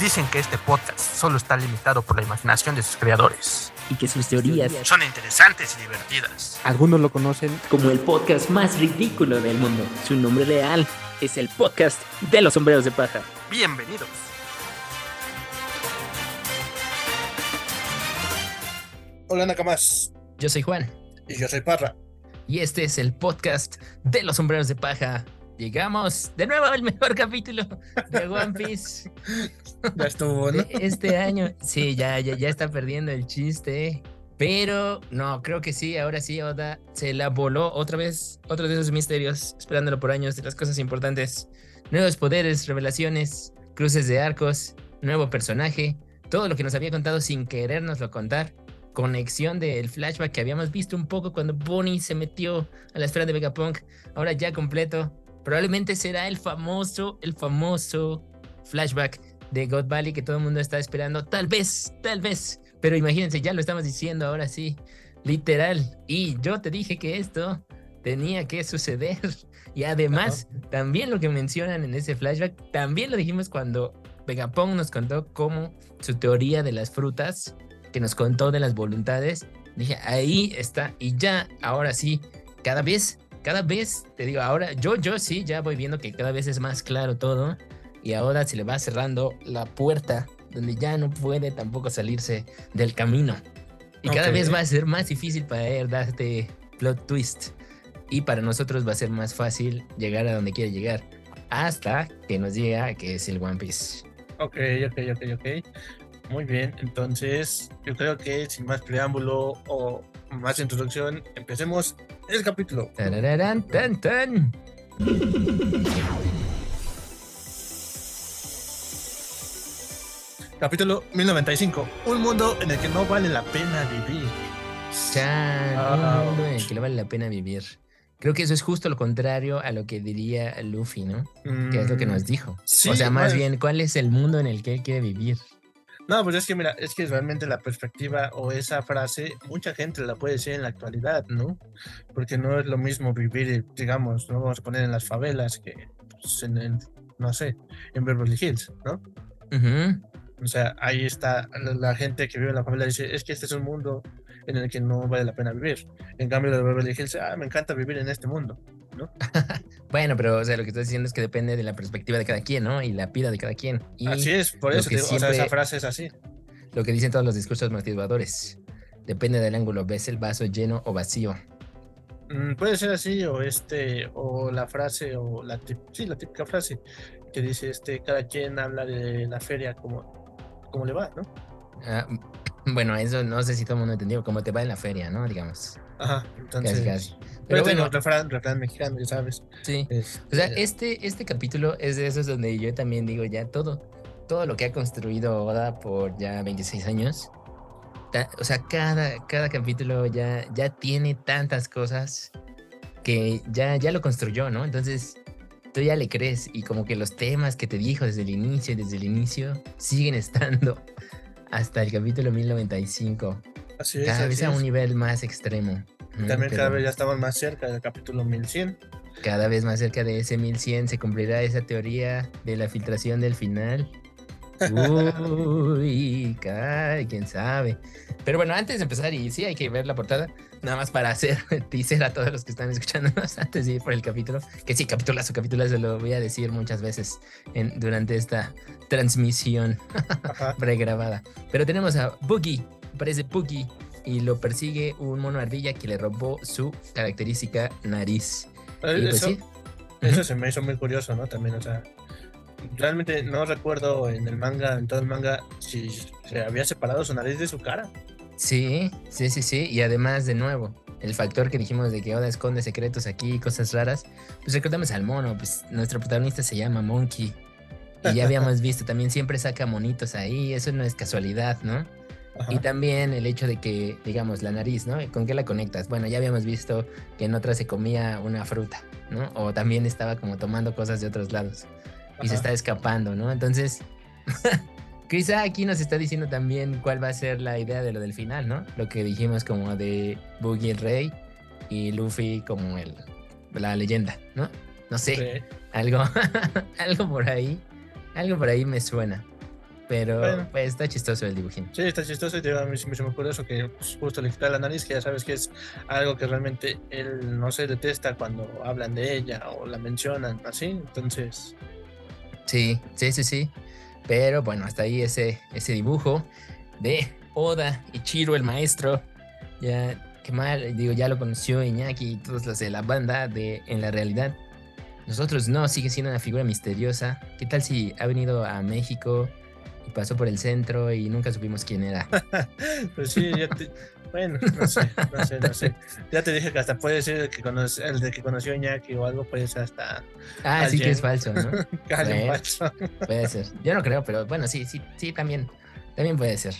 Dicen que este podcast solo está limitado por la imaginación de sus creadores. Y que sus teorías Son interesantes y divertidas. Algunos lo conocen como el podcast más ridículo del mundo. Su nombre real es el podcast de los sombreros de paja. Bienvenidos. Hola Nakamas, Yo soy Juan y yo soy Parra. y este es el podcast de los sombreros de paja. Llegamos de nuevo al mejor capítulo de One Piece Ya estuvo, ¿no? este año. Sí, ya, ya, ya está perdiendo el chiste. Pero no, creo que sí, ahora sí, Oda se la voló otra vez, otro de esos misterios, esperándolo por años de las cosas importantes. Nuevos poderes, revelaciones, cruces de arcos, nuevo personaje, todo lo que nos había contado sin querérnoslo contar. Conexión del flashback que habíamos visto un poco cuando Bonnie se metió a la esfera de Vegapunk, ahora ya completo. Probablemente será el famoso, el famoso flashback de God Valley que todo el mundo está esperando. Tal vez, tal vez. Pero imagínense, ya lo estamos diciendo ahora sí, literal. Y yo te dije que esto tenía que suceder. Y además, también lo que mencionan en ese flashback, también lo dijimos cuando Vegapunk nos contó cómo su teoría de las frutas, que nos contó de las voluntades, dije, ahí está. Y ya, ahora sí, cada vez, cada vez, te digo, ahora yo, yo sí, ya voy viendo que cada vez es más claro todo. Y ahora se le va cerrando la puerta donde ya no puede tampoco salirse del camino. Y cada Ok. vez va a ser más difícil para él darte plot twist. Y para nosotros va a ser más fácil llegar a donde quiere llegar. Hasta que nos diga que es el One Piece. Ok, ok, ok, ok. Muy bien, entonces yo creo que sin más preámbulo o más introducción, empecemos el capítulo. Tarararán, tan, tan. Capítulo 1095. Un mundo en el que no vale la pena vivir. Chan, Ah, un mundo en el que le vale la pena vivir. Creo que eso es justo lo contrario a lo que diría Luffy, ¿no? Que es lo que nos dijo. Mm, sí, o sea, más bueno. bien, ¿cuál es el mundo en el que él quiere vivir? No, pues es que mira, es que realmente la perspectiva o esa frase, mucha gente la puede decir en la actualidad, ¿no? Porque no es lo mismo vivir, digamos, no vamos a poner en las favelas que pues, en, el, no sé, en Beverly Hills, ¿no? Ujú. O sea, ahí está la, la gente que vive en la favela dice, es que este es un mundo en el que no vale la pena vivir. En cambio, de Beverly Hills, ah, me encanta vivir en este mundo. Bueno, pero o sea, lo que estás diciendo es que depende de la perspectiva de cada quien, ¿no? Y la vida de cada quien. Y Así es, por eso que te digo, o sea, esa frase es así. lo que dicen todos los discursos motivadores. Depende del ángulo, ves el vaso lleno o vacío. Mm, puede ser así, o este, o la frase, o la, sí, la típica frase que dice, este, cada quien habla de la feria como, como le va, ¿no? Ah, bueno, eso no sé si todo el mundo entendió, cómo te va en la feria, ¿no? Digamos. Ajá, entonces... Casi, casi. Pero Pero bueno, bueno, refrán, refrán mexicano, ya sabes. sí. es, O sea, eh, este, este capítulo es de esos donde yo también digo ya todo, todo lo que ha construido Oda por ya 26 años. ta- O sea, cada, cada capítulo ya, ya tiene tantas cosas que ya, ya lo construyó, ¿no? Entonces, tú ya le crees y como que los temas que te dijo desde el inicio, desde el inicio, siguen estando hasta el capítulo 1095, así es, cada así vez a es. un nivel más extremo. También cada vez ya estamos más cerca del capítulo 1100. cada vez más cerca de ese 1100 se cumplirá esa teoría de la filtración del final. Uy, caray, quién sabe. Pero bueno, antes de empezar, y sí hay que ver la portada, nada más para hacer teaser a todos los que están escuchándonos antes de ir por el capítulo. Que sí, capitulazo, capitulazo, lo voy a decir muchas veces en, durante esta transmisión pregrabada. Pero tenemos a Boogie, parece Boogie, y lo persigue un mono ardilla que le robó su característica nariz. Y pues Eso, sí, eso se me hizo muy curioso, ¿no? También, o sea, realmente no recuerdo en el manga, en todo el manga, si se había separado su nariz de su cara. Sí, sí, sí, sí. Y además, de nuevo, el factor que dijimos de que Oda esconde secretos aquí y cosas raras, pues recordamos al mono, pues nuestro protagonista se llama Monkey. Y ya habíamos visto, también siempre saca monitos ahí, eso no es casualidad, ¿no? Ajá. Y también el hecho de que, digamos, la nariz, ¿no? ¿Con qué la conectas? Bueno, ya habíamos visto que en otra se comía una fruta, ¿no? O también estaba como tomando cosas de otros lados y se está escapando, ¿no? Entonces, quizá aquí nos está diciendo también cuál va a ser la idea de lo del final, ¿no? Lo que dijimos como de Boogie el rey y Luffy como el, la leyenda, ¿no? No sé, Sí. algo, algo por ahí, algo por ahí me suena. Pero Bueno. pues, está chistoso el dibujín. Sí, está chistoso y te digo, a mí siempre se me ocurre eso que pues, justo le quita la nariz, que ya sabes que es algo que realmente él no se detesta cuando hablan de ella o la mencionan, así. Entonces, Sí, sí, sí, sí. Pero bueno, hasta ahí ese, ese dibujo de Oda y Chiro, el maestro. Ya, qué mal, digo, ya lo conoció Iñaki y todos los de la banda de En la realidad. Nosotros no, sigue siendo una figura misteriosa. ¿Qué tal si ha venido a México pasó por el centro y nunca supimos quién era? pues sí, ya te- bueno, no sé, no sé, no sé. Ya te dije que hasta puede ser el, que conoce, el de que conoció a Iñaki o algo, puede ser hasta Ah, sí que es falso, ¿no? alguien Bueno. falso. Puede ser. Yo no creo, pero bueno, sí, sí, sí, también. También puede ser.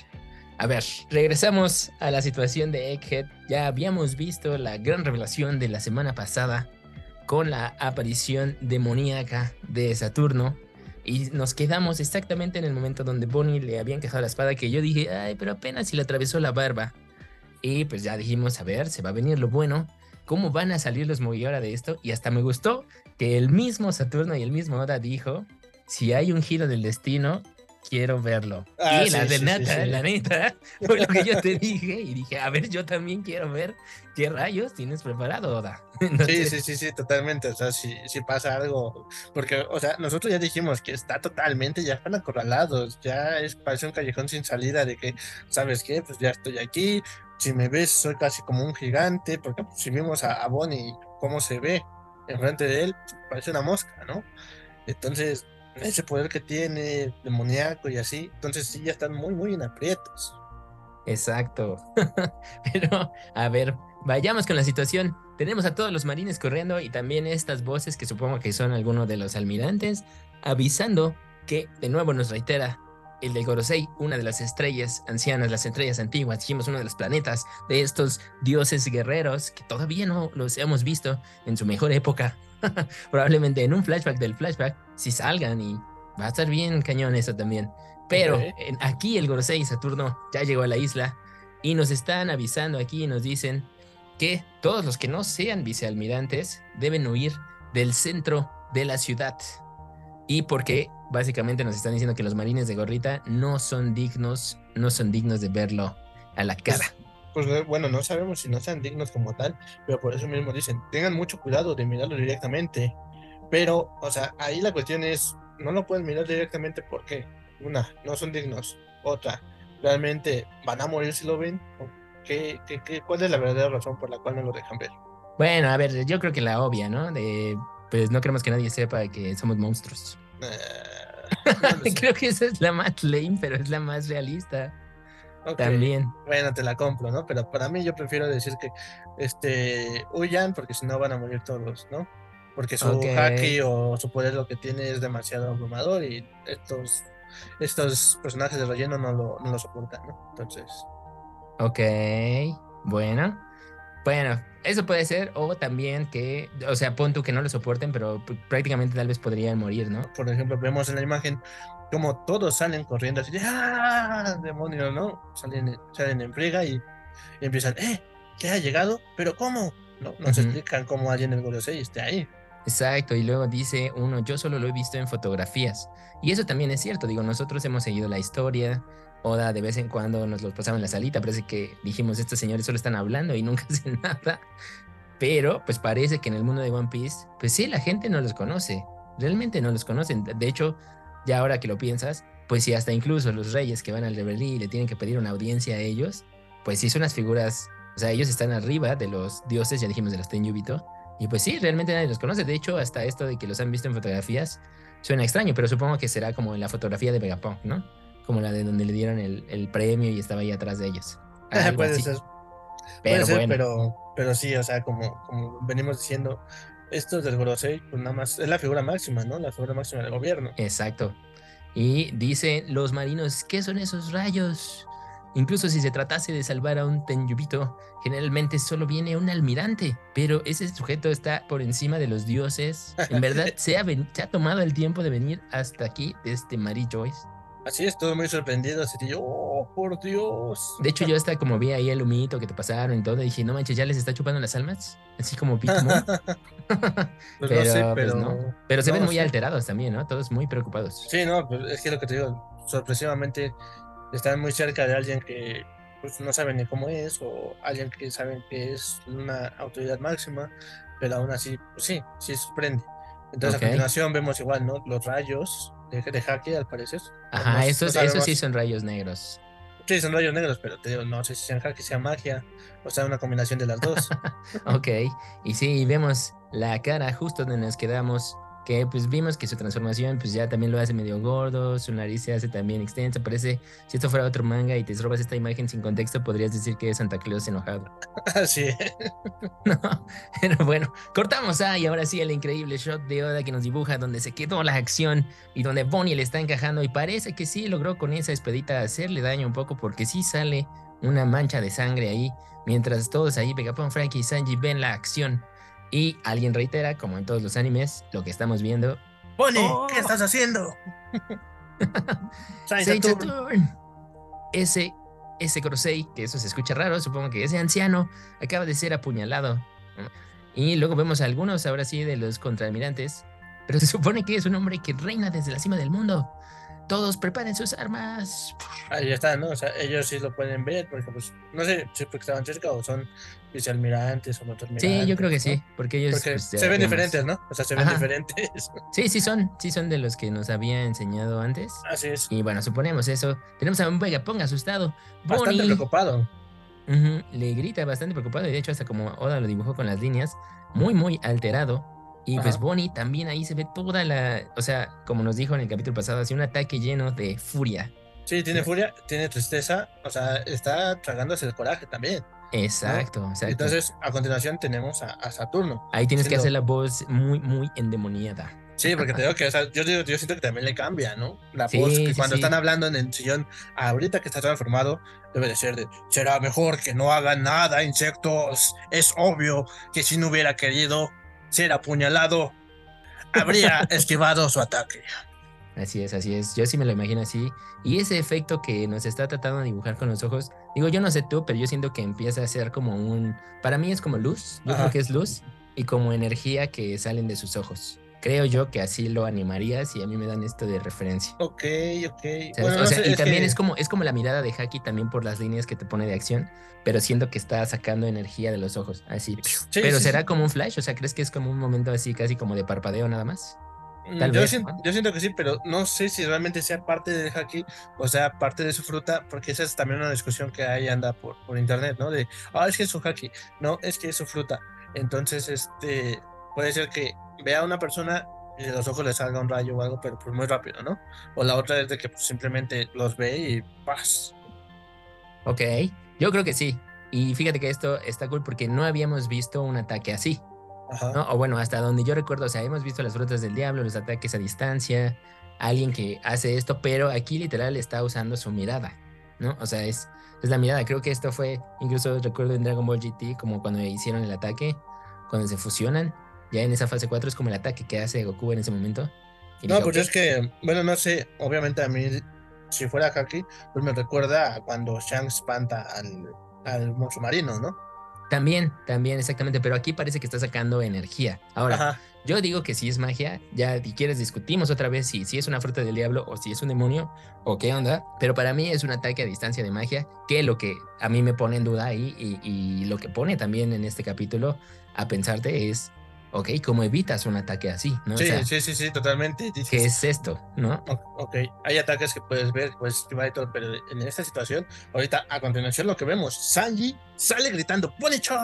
A ver, regresamos a la situación de Egghead. Ya habíamos visto la gran revelación de la semana pasada con la aparición demoníaca de Saturno. Y nos quedamos exactamente en el momento donde Bonnie le habían quejado la espada que yo dije, ay, pero apenas si le atravesó la barba. Y pues ya dijimos, a ver, se va a venir lo bueno. ¿Cómo van a salir los Mugiwara de esto? Y hasta me gustó que el mismo Saturno y el mismo Oda dijo, si hay un giro del destino, quiero verlo. Ah, y la sí, de sí, neta, sí, la neta, fue lo que yo te dije y dije, a ver, yo también quiero ver qué rayos tienes preparado, Oda. Sí, Entonces, sí, sí, sí, totalmente. O sea, si, si pasa algo, porque, o sea, nosotros ya dijimos que está totalmente, ya están acorralados, ya es, parece un callejón sin salida de que, ¿sabes qué? Pues ya estoy aquí, si me ves soy casi como un gigante, porque pues, si vimos a, a Bonnie cómo se ve enfrente de él, pues, parece una mosca, ¿no? Entonces, ese poder que tiene, demoníaco y así, entonces sí, ya están muy, muy en aprietos. Exacto. Pero, a ver, vayamos con la situación. Tenemos a todos los marines corriendo y también estas voces que supongo que son algunos de los almirantes, avisando que, de nuevo nos reitera, el de Gorosei, una de las estrellas ancianas, las estrellas antiguas, dijimos uno de los planetas de estos dioses guerreros que todavía no los hemos visto en su mejor época. Probablemente en un flashback del flashback, si salgan y va a estar bien cañón eso también. Pero en- aquí el Gorosei Saturno ya llegó a la isla y nos están avisando aquí y nos dicen que todos los que no sean vicealmirantes deben huir del centro de la ciudad. Y porque básicamente nos están diciendo que los marines de gorrita no son dignos, no son dignos de verlo a la cara. Pues eh, bueno, no sabemos si no sean dignos como tal, pero por eso mismo dicen, tengan mucho cuidado de mirarlo directamente. Pero, o sea, ahí la cuestión es, no lo pueden mirar directamente porque, una, no son dignos. Otra, realmente van a morir si lo ven. ¿O ¿Qué, qué, qué- cuál es la verdadera razón por la cual no lo dejan ver? Bueno, a ver, yo creo que la obvia, ¿no? De, pues no queremos que nadie sepa que somos monstruos. Eh, no creo que esa es la más lame, pero es la más realista también. Bueno, te la compro, ¿no? Pero para mí yo prefiero decir que este huyan porque si no van a morir todos, ¿no? Porque su Ok. haki o su poder lo que tiene es demasiado abrumador y estos estos personajes de relleno no lo, no lo soportan, ¿no? Entonces, Ok, bueno. Bueno, eso puede ser, o también que, o sea, pon tú que no lo soporten, pero prácticamente tal vez podrían morir, ¿no? por ejemplo, vemos en la imagen como todos salen corriendo así de ¡Ah! demonio, ¿no? Salen, salen en friega y, y empiezan, ¡eh! ¿Qué ha llegado? ¿Pero cómo? No, no se Ujú. explican cómo alguien el Gorosei esté ahí. Exacto, y luego dice uno, yo solo lo he visto en fotografías. Y eso también es cierto, digo, nosotros hemos seguido la historia, Oda de vez en cuando nos los pasaba en la salita, parece que dijimos, estos señores solo están hablando y nunca hacen nada. Pero pues parece que en el mundo de One Piece, pues sí, la gente no los conoce, realmente no los conocen. De hecho, ya ahora que lo piensas, pues sí, hasta incluso los reyes que van al Reverie y le tienen que pedir una audiencia a ellos, pues sí son las figuras, o sea, ellos están arriba de los dioses, ya dijimos de los y pues sí, realmente nadie los conoce. De hecho, hasta esto de que los han visto en fotografías suena extraño, pero supongo que será como en la fotografía de Vegapunk, ¿no? Como la de donde le dieron el, el premio y estaba ahí atrás de ellos. Puede así. ser. Pero Puede ser, bueno, pero, pero sí, o sea, como, como venimos diciendo, estos del Gorosei, pues nada más, es la figura máxima, ¿no? La figura máxima del gobierno. exacto. Y dicen los marinos, ¿qué son esos rayos? Incluso si se tratase de salvar a un Tenjubito, generalmente solo viene un almirante, pero ese sujeto está por encima de los dioses. En verdad, se ha, se ha tomado el tiempo de venir hasta aquí desde Mary Joyce. Así es, todo muy sorprendido, así que yo, oh, por Dios. De hecho, yo hasta como vi ahí el humito que te pasaron y todo, dije, no manches, ¿ya les está chupando las almas? Así como Big Mom. Pues sé, Pero, pues, pero. no. Pero se no ven muy sé. alterados también, ¿no? Todos muy preocupados. Sí, no, pues es que lo que te digo, sorpresivamente están muy cerca de alguien que pues, no saben ni cómo es, o alguien que saben que es una autoridad máxima, pero aún así, pues sí, sí sorprende. Entonces a continuación vemos igual, ¿no? Los rayos de, de Haki, al parecer. Ajá, No- no esos, esos sí son rayos negros. Sí, son rayos negros, pero te digo, no sé si sean Haki, sea magia, o sea, una combinación de las dos. Ok, y sí, vemos la cara justo donde nos quedamos, que pues vimos que su transformación pues ya también lo hace medio gordo, su nariz se hace también extensa, parece, si esto fuera otro manga y te robas esta imagen sin contexto, podrías decir que es Santa Claus enojado. Así. No, pero bueno, cortamos ahí, ahora sí el increíble shot de Oda que nos dibuja donde se quedó la acción y donde Bonnie le está encajando y parece que sí logró con esa espadita hacerle daño un poco porque sí sale una mancha de sangre ahí, mientras todos ahí, Vegapunk, Frankie y Sanji ven la acción y alguien reitera, como en todos los animes, lo que estamos viendo. Bonnie, Oh. ¿qué estás haciendo? Saint Saturn. Ese, ese Coruscant, que eso se escucha raro, supongo que ese anciano acaba de ser apuñalado. Y luego vemos a algunos, ahora sí, de los contraalmirantes, pero se supone que es un hombre que reina desde la cima del mundo. Todos preparen sus armas. Ahí está, ¿no? O sea, ellos sí lo pueden ver, porque pues, no sé si porque estaban cerca o son vicealmirantes o contraalmirantes. Sí, yo creo que ¿no? sí, porque ellos Porque pues, ya se ven diferentes, ¿no? O sea, se ven Ajá. diferentes. Sí, sí son, sí son de los que nos había enseñado antes. Así es. Y bueno, suponemos eso. Tenemos a un Vegapunk asustado. Bastante Bonnie preocupado. Le grita bastante preocupado y de hecho hasta como Oda lo dibujó con las líneas, muy muy alterado. Y pues. Bonnie también ahí se ve toda la, o sea, como nos dijo en el capítulo pasado, así un ataque lleno de furia. Sí, tiene furia, tiene tristeza, o sea, está tragándose el coraje también. Exacto, exacto. Entonces, a continuación tenemos a, a Saturno. ahí tienes que hacer la voz muy muy endemoniada. Sí, porque te digo que, o sea, yo, yo siento que también le cambia, ¿no? La Sí, voz que sí, cuando sí. están hablando en el sillón, ahorita que está transformado, debe de ser de, será mejor que no hagan nada, insectos. Es obvio que si no hubiera querido ser apuñalado, habría esquivado su ataque. Así es, así es. Yo sí me lo imagino así. Y ese efecto que nos está tratando de dibujar con los ojos, digo, yo no sé tú, pero yo siento que empieza a ser como un, para mí es como luz, yo Ajá. creo que es luz y como energía que salen de sus ojos. Creo yo que así lo animaría si a mí me dan esto de referencia. Ok, ok. Bueno, o no sea, sé, y es también que- es como es como la mirada de Haki también por las líneas que te pone de acción, pero siento que está sacando energía de los ojos, así. Sí, pero sí, será sí. como un flash, o sea, ¿crees que es como un momento así casi como de parpadeo nada más? Mm, Tal yo, vez, siento, ¿no? yo siento que sí, pero no sé si realmente sea parte del haki o sea parte de su fruta, porque esa es también una discusión que ahí anda por, por internet, ¿no? De, ah, es que es su haki, no, es que es su fruta. Entonces, este, puede ser que vea a una persona y de los ojos le salga un rayo o algo, pero pues muy rápido, ¿no? O la otra es de que pues, simplemente los ve y ¡paz! Ok, yo creo que sí. Y fíjate que esto está cool porque no habíamos visto un ataque así, Ajá. ¿no? O bueno, hasta donde yo recuerdo, o sea, hemos visto las frutas del diablo, los ataques a distancia, alguien que hace esto, pero aquí literal está usando su mirada, ¿no? O sea, es, es la mirada. Creo que esto fue, incluso recuerdo en Dragon Ball GT, como cuando hicieron el ataque, cuando se fusionan, ya en esa fase 4 es como el ataque que hace Goku en ese momento. Y No, dije, pues es que, bueno, no sé, obviamente a mí, si fuera haki, pues me recuerda a cuando Shanks espanta al, al monstruo marino, ¿no? También, también, exactamente, pero aquí parece que está sacando energía. Ahora, Ajá. Yo digo que si es magia, ya si quieres discutimos otra vez si, si es una fruta del diablo o si es un demonio o qué onda, pero para mí es un ataque a distancia de magia, que lo que a mí me pone en duda ahí y, y lo que pone también en este capítulo a pensarte es, ok, ¿cómo evitas un ataque así? ¿no? O Sí, sea, sí, sí, sí, totalmente. Dices, ¿qué es esto? ¿no? "O- Ok, hay ataques que puedes ver, todo, pero en esta situación, ahorita a continuación lo que vemos, Sanji sale gritando ¡Ponicho!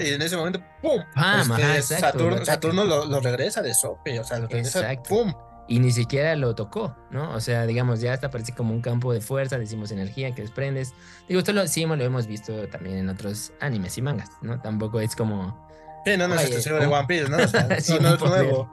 Y en ese momento, ¡pum! Ah, Este, ajá, exacto, Saturno. Saturno lo, lo regresa de sope, o sea, lo regresa, Exacto. ¡pum! Y ni siquiera lo tocó, ¿no? O sea, digamos, ya hasta parece como un campo de fuerza, decimos energía que desprendes. Digo, esto lo, sí lo hemos visto también en otros animes y mangas, ¿no? Tampoco es como... Sí, no, no es exclusivo de One Piece, ¿no? O sea, Sí, no, no un es poder. nuevo.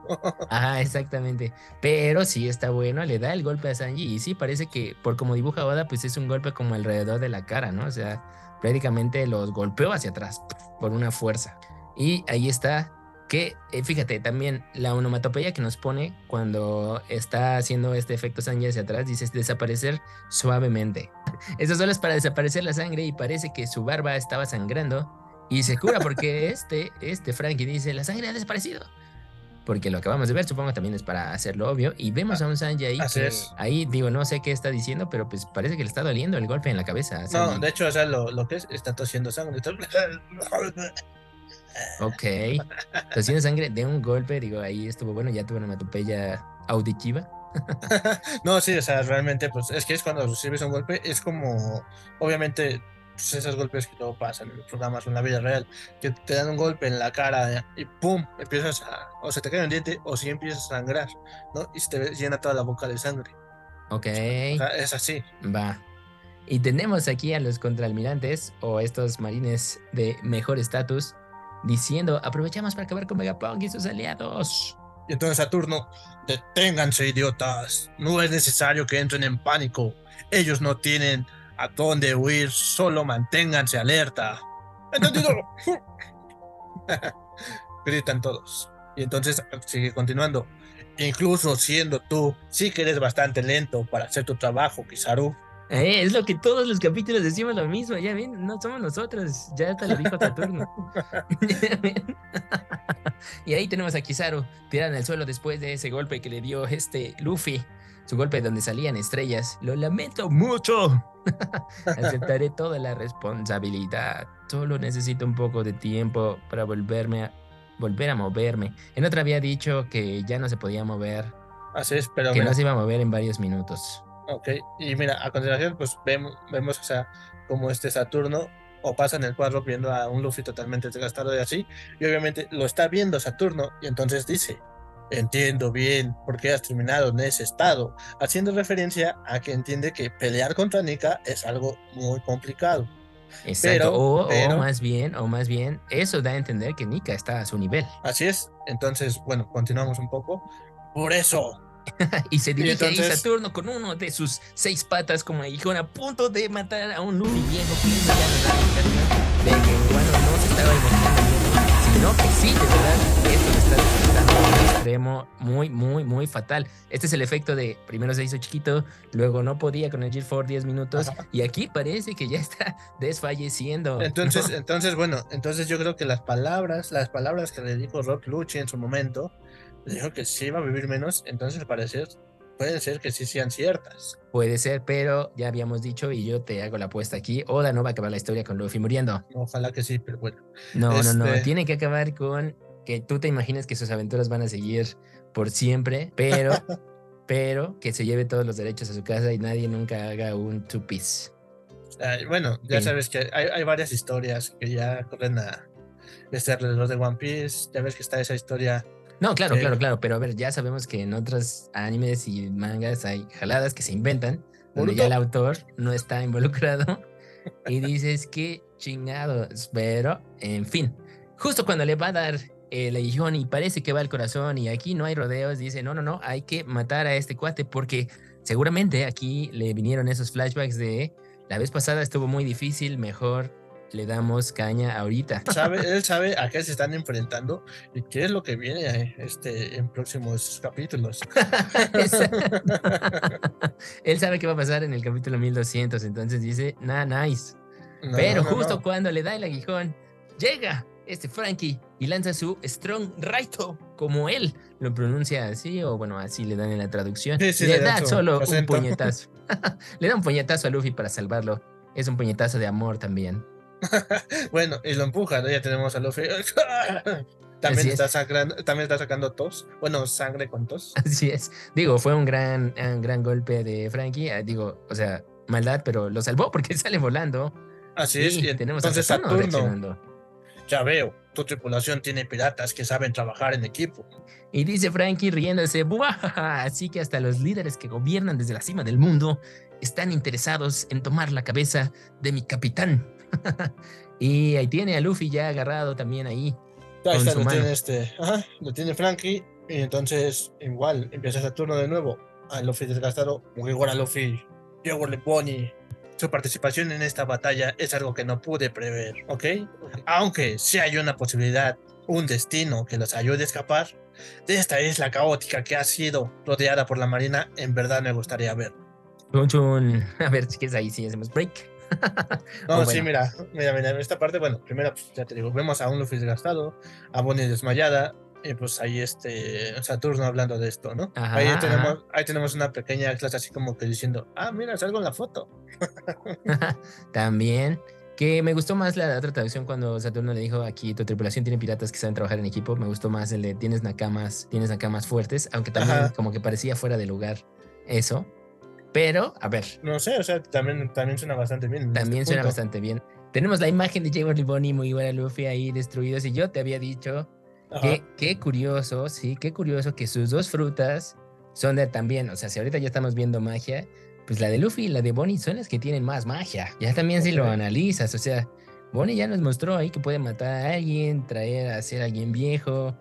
Ajá, exactamente. Pero sí está bueno, le da el golpe a Sanji y sí parece que por como dibuja Oda, pues es un golpe como alrededor de la cara, ¿no? O sea, prácticamente los golpeó hacia atrás por una fuerza. Y ahí está que, eh, fíjate, también la onomatopeya que nos pone cuando está haciendo este efecto Sanji hacia atrás, dice desaparecer suavemente. Eso solo es para desaparecer la sangre y parece que su barba estaba sangrando y se cura porque este, este Frankie dice, la sangre ha desaparecido. porque lo acabamos de ver, supongo también es para hacerlo obvio. Y vemos a un Sanji ahí Así que es. ahí digo, no sé qué está diciendo, pero pues parece que le está doliendo el golpe en la cabeza. No, Sanji. de hecho, o sea, lo, lo que es, está tosiendo sangre. está- Ok. Tosiendo sangre de un golpe, digo, ahí estuvo bueno, ya tuvo una matopeya auditiva. No, sí, o sea, realmente, pues es que es cuando recibes un golpe, es como, obviamente, pues, esos golpes que luego pasan en los programas o en la vida real, que te dan un golpe en la cara y pum, empiezas a, o se te cae un diente o si empiezas a sangrar, ¿no? Y se te llena toda la boca de sangre. Ok. O sea, es así. Va. Y tenemos aquí a los contraalmirantes o estos marines de mejor estatus diciendo, aprovechamos para acabar con Megapunk y sus aliados. Y entonces Saturno, deténganse, idiotas. No es necesario que entren en pánico. Ellos no tienen a dónde huir, solo manténganse alerta. ¿Entendido? Gritan todos. Y entonces sigue continuando. Incluso siendo tú, sí que eres bastante lento para hacer tu trabajo, Kizaru. Eh, es lo que todos los capítulos decimos lo mismo, ya ven, no somos nosotros, ya hasta lo dijo ven. y ahí tenemos a Kizaru tirado en el suelo después de ese golpe que le dio este Luffy, su golpe donde salían estrellas. Lo lamento mucho. Aceptaré toda la responsabilidad. Solo necesito un poco de tiempo para volverme a volver a moverme. En otra había dicho que ya no se podía mover, Así es, pero que mira, no se iba a mover en varios minutos. Ok, y mira, a continuación, pues vemos, vemos, o sea, como este Saturno, o pasa en el cuadro viendo a un Luffy totalmente desgastado y así, y obviamente lo está viendo Saturno, y entonces dice, entiendo bien por qué has terminado en ese estado, haciendo referencia a que entiende que pelear contra Nika es algo muy complicado. Exacto. Pero- o, más bien, o más bien, eso da a entender que Nika está a su nivel. Así es, entonces, bueno, continuamos un poco. Por eso, y se dirige ahí entonces- Saturno con uno de sus seis patas como aguijón a punto de matar a un Luffy viejo que de que bueno, no se estaba imaginando sino que sí, de verdad, esto le está a extremo muy, muy, muy fatal. Este es el efecto de primero se hizo chiquito, luego no podía con el G4 10 minutos Ajá. y aquí parece que ya está desfalleciendo. Entonces, entonces, bueno, entonces yo creo que las palabras, las palabras que le dijo Rock Lucci en su momento, le dijo que sí iba a vivir menos, entonces al parecer pueden ser que sí sean ciertas. Puede ser, pero ya habíamos dicho y yo te hago la apuesta aquí. Oda no va a acabar la historia con Luffy muriendo. Ojalá que sí, pero bueno. No, no, no. Este- Tiene que acabar con que tú te imagines que sus aventuras van a seguir por siempre, pero, pero que se lleve todos los derechos a su casa y nadie nunca haga un two piece. Ay, bueno, ya Sí. sabes que hay, hay varias historias que ya corren a este alrededor de One Piece. Ya ves que está esa historia. No, claro, claro, claro. Pero a ver, ya sabemos que en otros animes y mangas hay jaladas que se inventan, donde ya el autor no está involucrado. Y dices que chingados. Pero, en fin, justo cuando le va a dar el aguijón y parece que va al corazón y aquí no hay rodeos, dice, no, no, no, hay que matar a este cuate porque seguramente aquí le vinieron esos flashbacks de la vez pasada estuvo muy difícil, mejor le damos caña ahorita. Sabe, él sabe a qué se están enfrentando y qué es lo que viene eh, este, en próximos capítulos. Él sabe qué va a pasar en el capítulo 1200, entonces dice, nah, nice. No, Pero no, no, justo cuando le da el aguijón, llega este Frankie y lanza su Strong Raito, como él lo pronuncia así, o bueno, así le dan en la traducción. Sí, sí, le da solo un acento. puñetazo. le da un puñetazo a Luffy para salvarlo. Es un puñetazo de amor también. Bueno, y lo empuja, ¿no? Ya tenemos a Luffy. También está, sacando, también está sacando tos. Bueno, sangre con tos. Así es. Digo, fue un gran, un gran golpe de Frankie. ah, Digo, o sea, maldad, pero lo salvó porque sale volando. Así es. Y tenemos a entonces Saturno Saturno. Ya veo, tu tripulación tiene piratas que saben trabajar en equipo. Y dice Frankie riéndose, "Buajaja, así que hasta los líderes que gobiernan desde la cima del mundo están interesados en tomar la cabeza de mi capitán. y ahí tiene a Luffy ya agarrado también ahí. Ahí está, lo mano. tiene este. Ajá, lo tiene Frankie. Y entonces, igual, empieza Saturno de nuevo. A Luffy desgastado. Igual a Luffy. Diego Leponi. Su participación en esta batalla es algo que no pude prever, ¿ok? Aunque sí hay una posibilidad, un destino que los ayude a escapar de esta isla caótica que ha sido rodeada por la marina, en verdad me gustaría ver. A ver si quieres ahí sí hacemos break. No, Oh, sí, bueno. mira, mira, mira, en esta parte, bueno, primero, pues, ya te digo, vemos a un Luffy desgastado, a Bonnie desmayada, Y pues ahí este Saturno hablando de esto, ¿no? Ajá, ahí, ajá. tenemos, ahí tenemos una pequeña clase así como que diciendo, ah, mira, salgo en la foto. También. Que me gustó más la otra traducción cuando Saturno le dijo aquí tu tripulación tiene piratas que saben trabajar en equipo. Me gustó más el de tienes nakamas, tienes nakamas fuertes, aunque también Ajá. como que parecía fuera de lugar eso. Pero, a ver, No sé, o sea, también, también suena bastante bien. en también este suena punto. bastante bien. Tenemos la imagen de J. Bonnie muy igual a Luffy ahí destruidos y yo te había dicho Que qué curioso, sí, qué curioso que sus dos frutas son de también, o sea, si ahorita ya estamos viendo magia, pues la de Luffy y la de Bonnie son las que tienen más magia. Ya también si lo analizas, o sea, Bonnie ya nos mostró ahí que puede matar a alguien, traer a ser alguien viejo,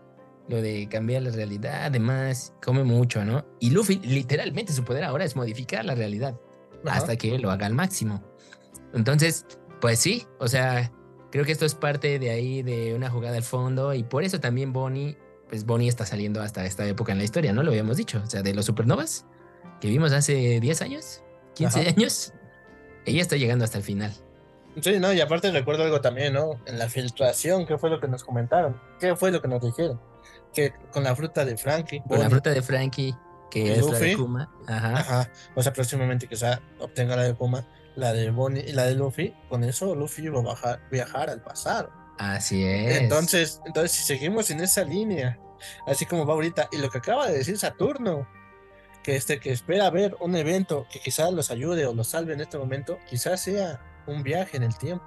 lo de cambiar la realidad, además, come mucho, ¿no? Y Luffy, literalmente, su poder ahora es modificar la realidad hasta que lo haga al máximo. Entonces, pues sí, o sea, creo que esto es parte de ahí de una jugada al fondo y por eso también Bonnie, pues Bonnie está saliendo hasta esta época en la historia, ¿no? Lo habíamos dicho, o sea, de los supernovas que vimos hace 10 años, 15 Ajá. años, ella está llegando hasta el final. Sí, no, y aparte recuerdo algo también, ¿no? En la filtración, ¿qué fue lo que nos comentaron? ¿Qué fue lo que nos dijeron? Que con la fruta de Frankie, Con la Bonnie, fruta de Frankie, que ¿Y es la de Luffy? Kuma, ajá, Ajá, o sea, próximamente quizá obtenga la de Kuma, la de Bonnie y la de Luffy, con eso Luffy va a bajar- viajar al pasado. así es. Entonces, entonces, si seguimos en esa línea, así como va ahorita, y lo que acaba de decir Saturno, que este que espera ver un evento que quizás los ayude o los salve en este momento, quizás sea un viaje en el tiempo.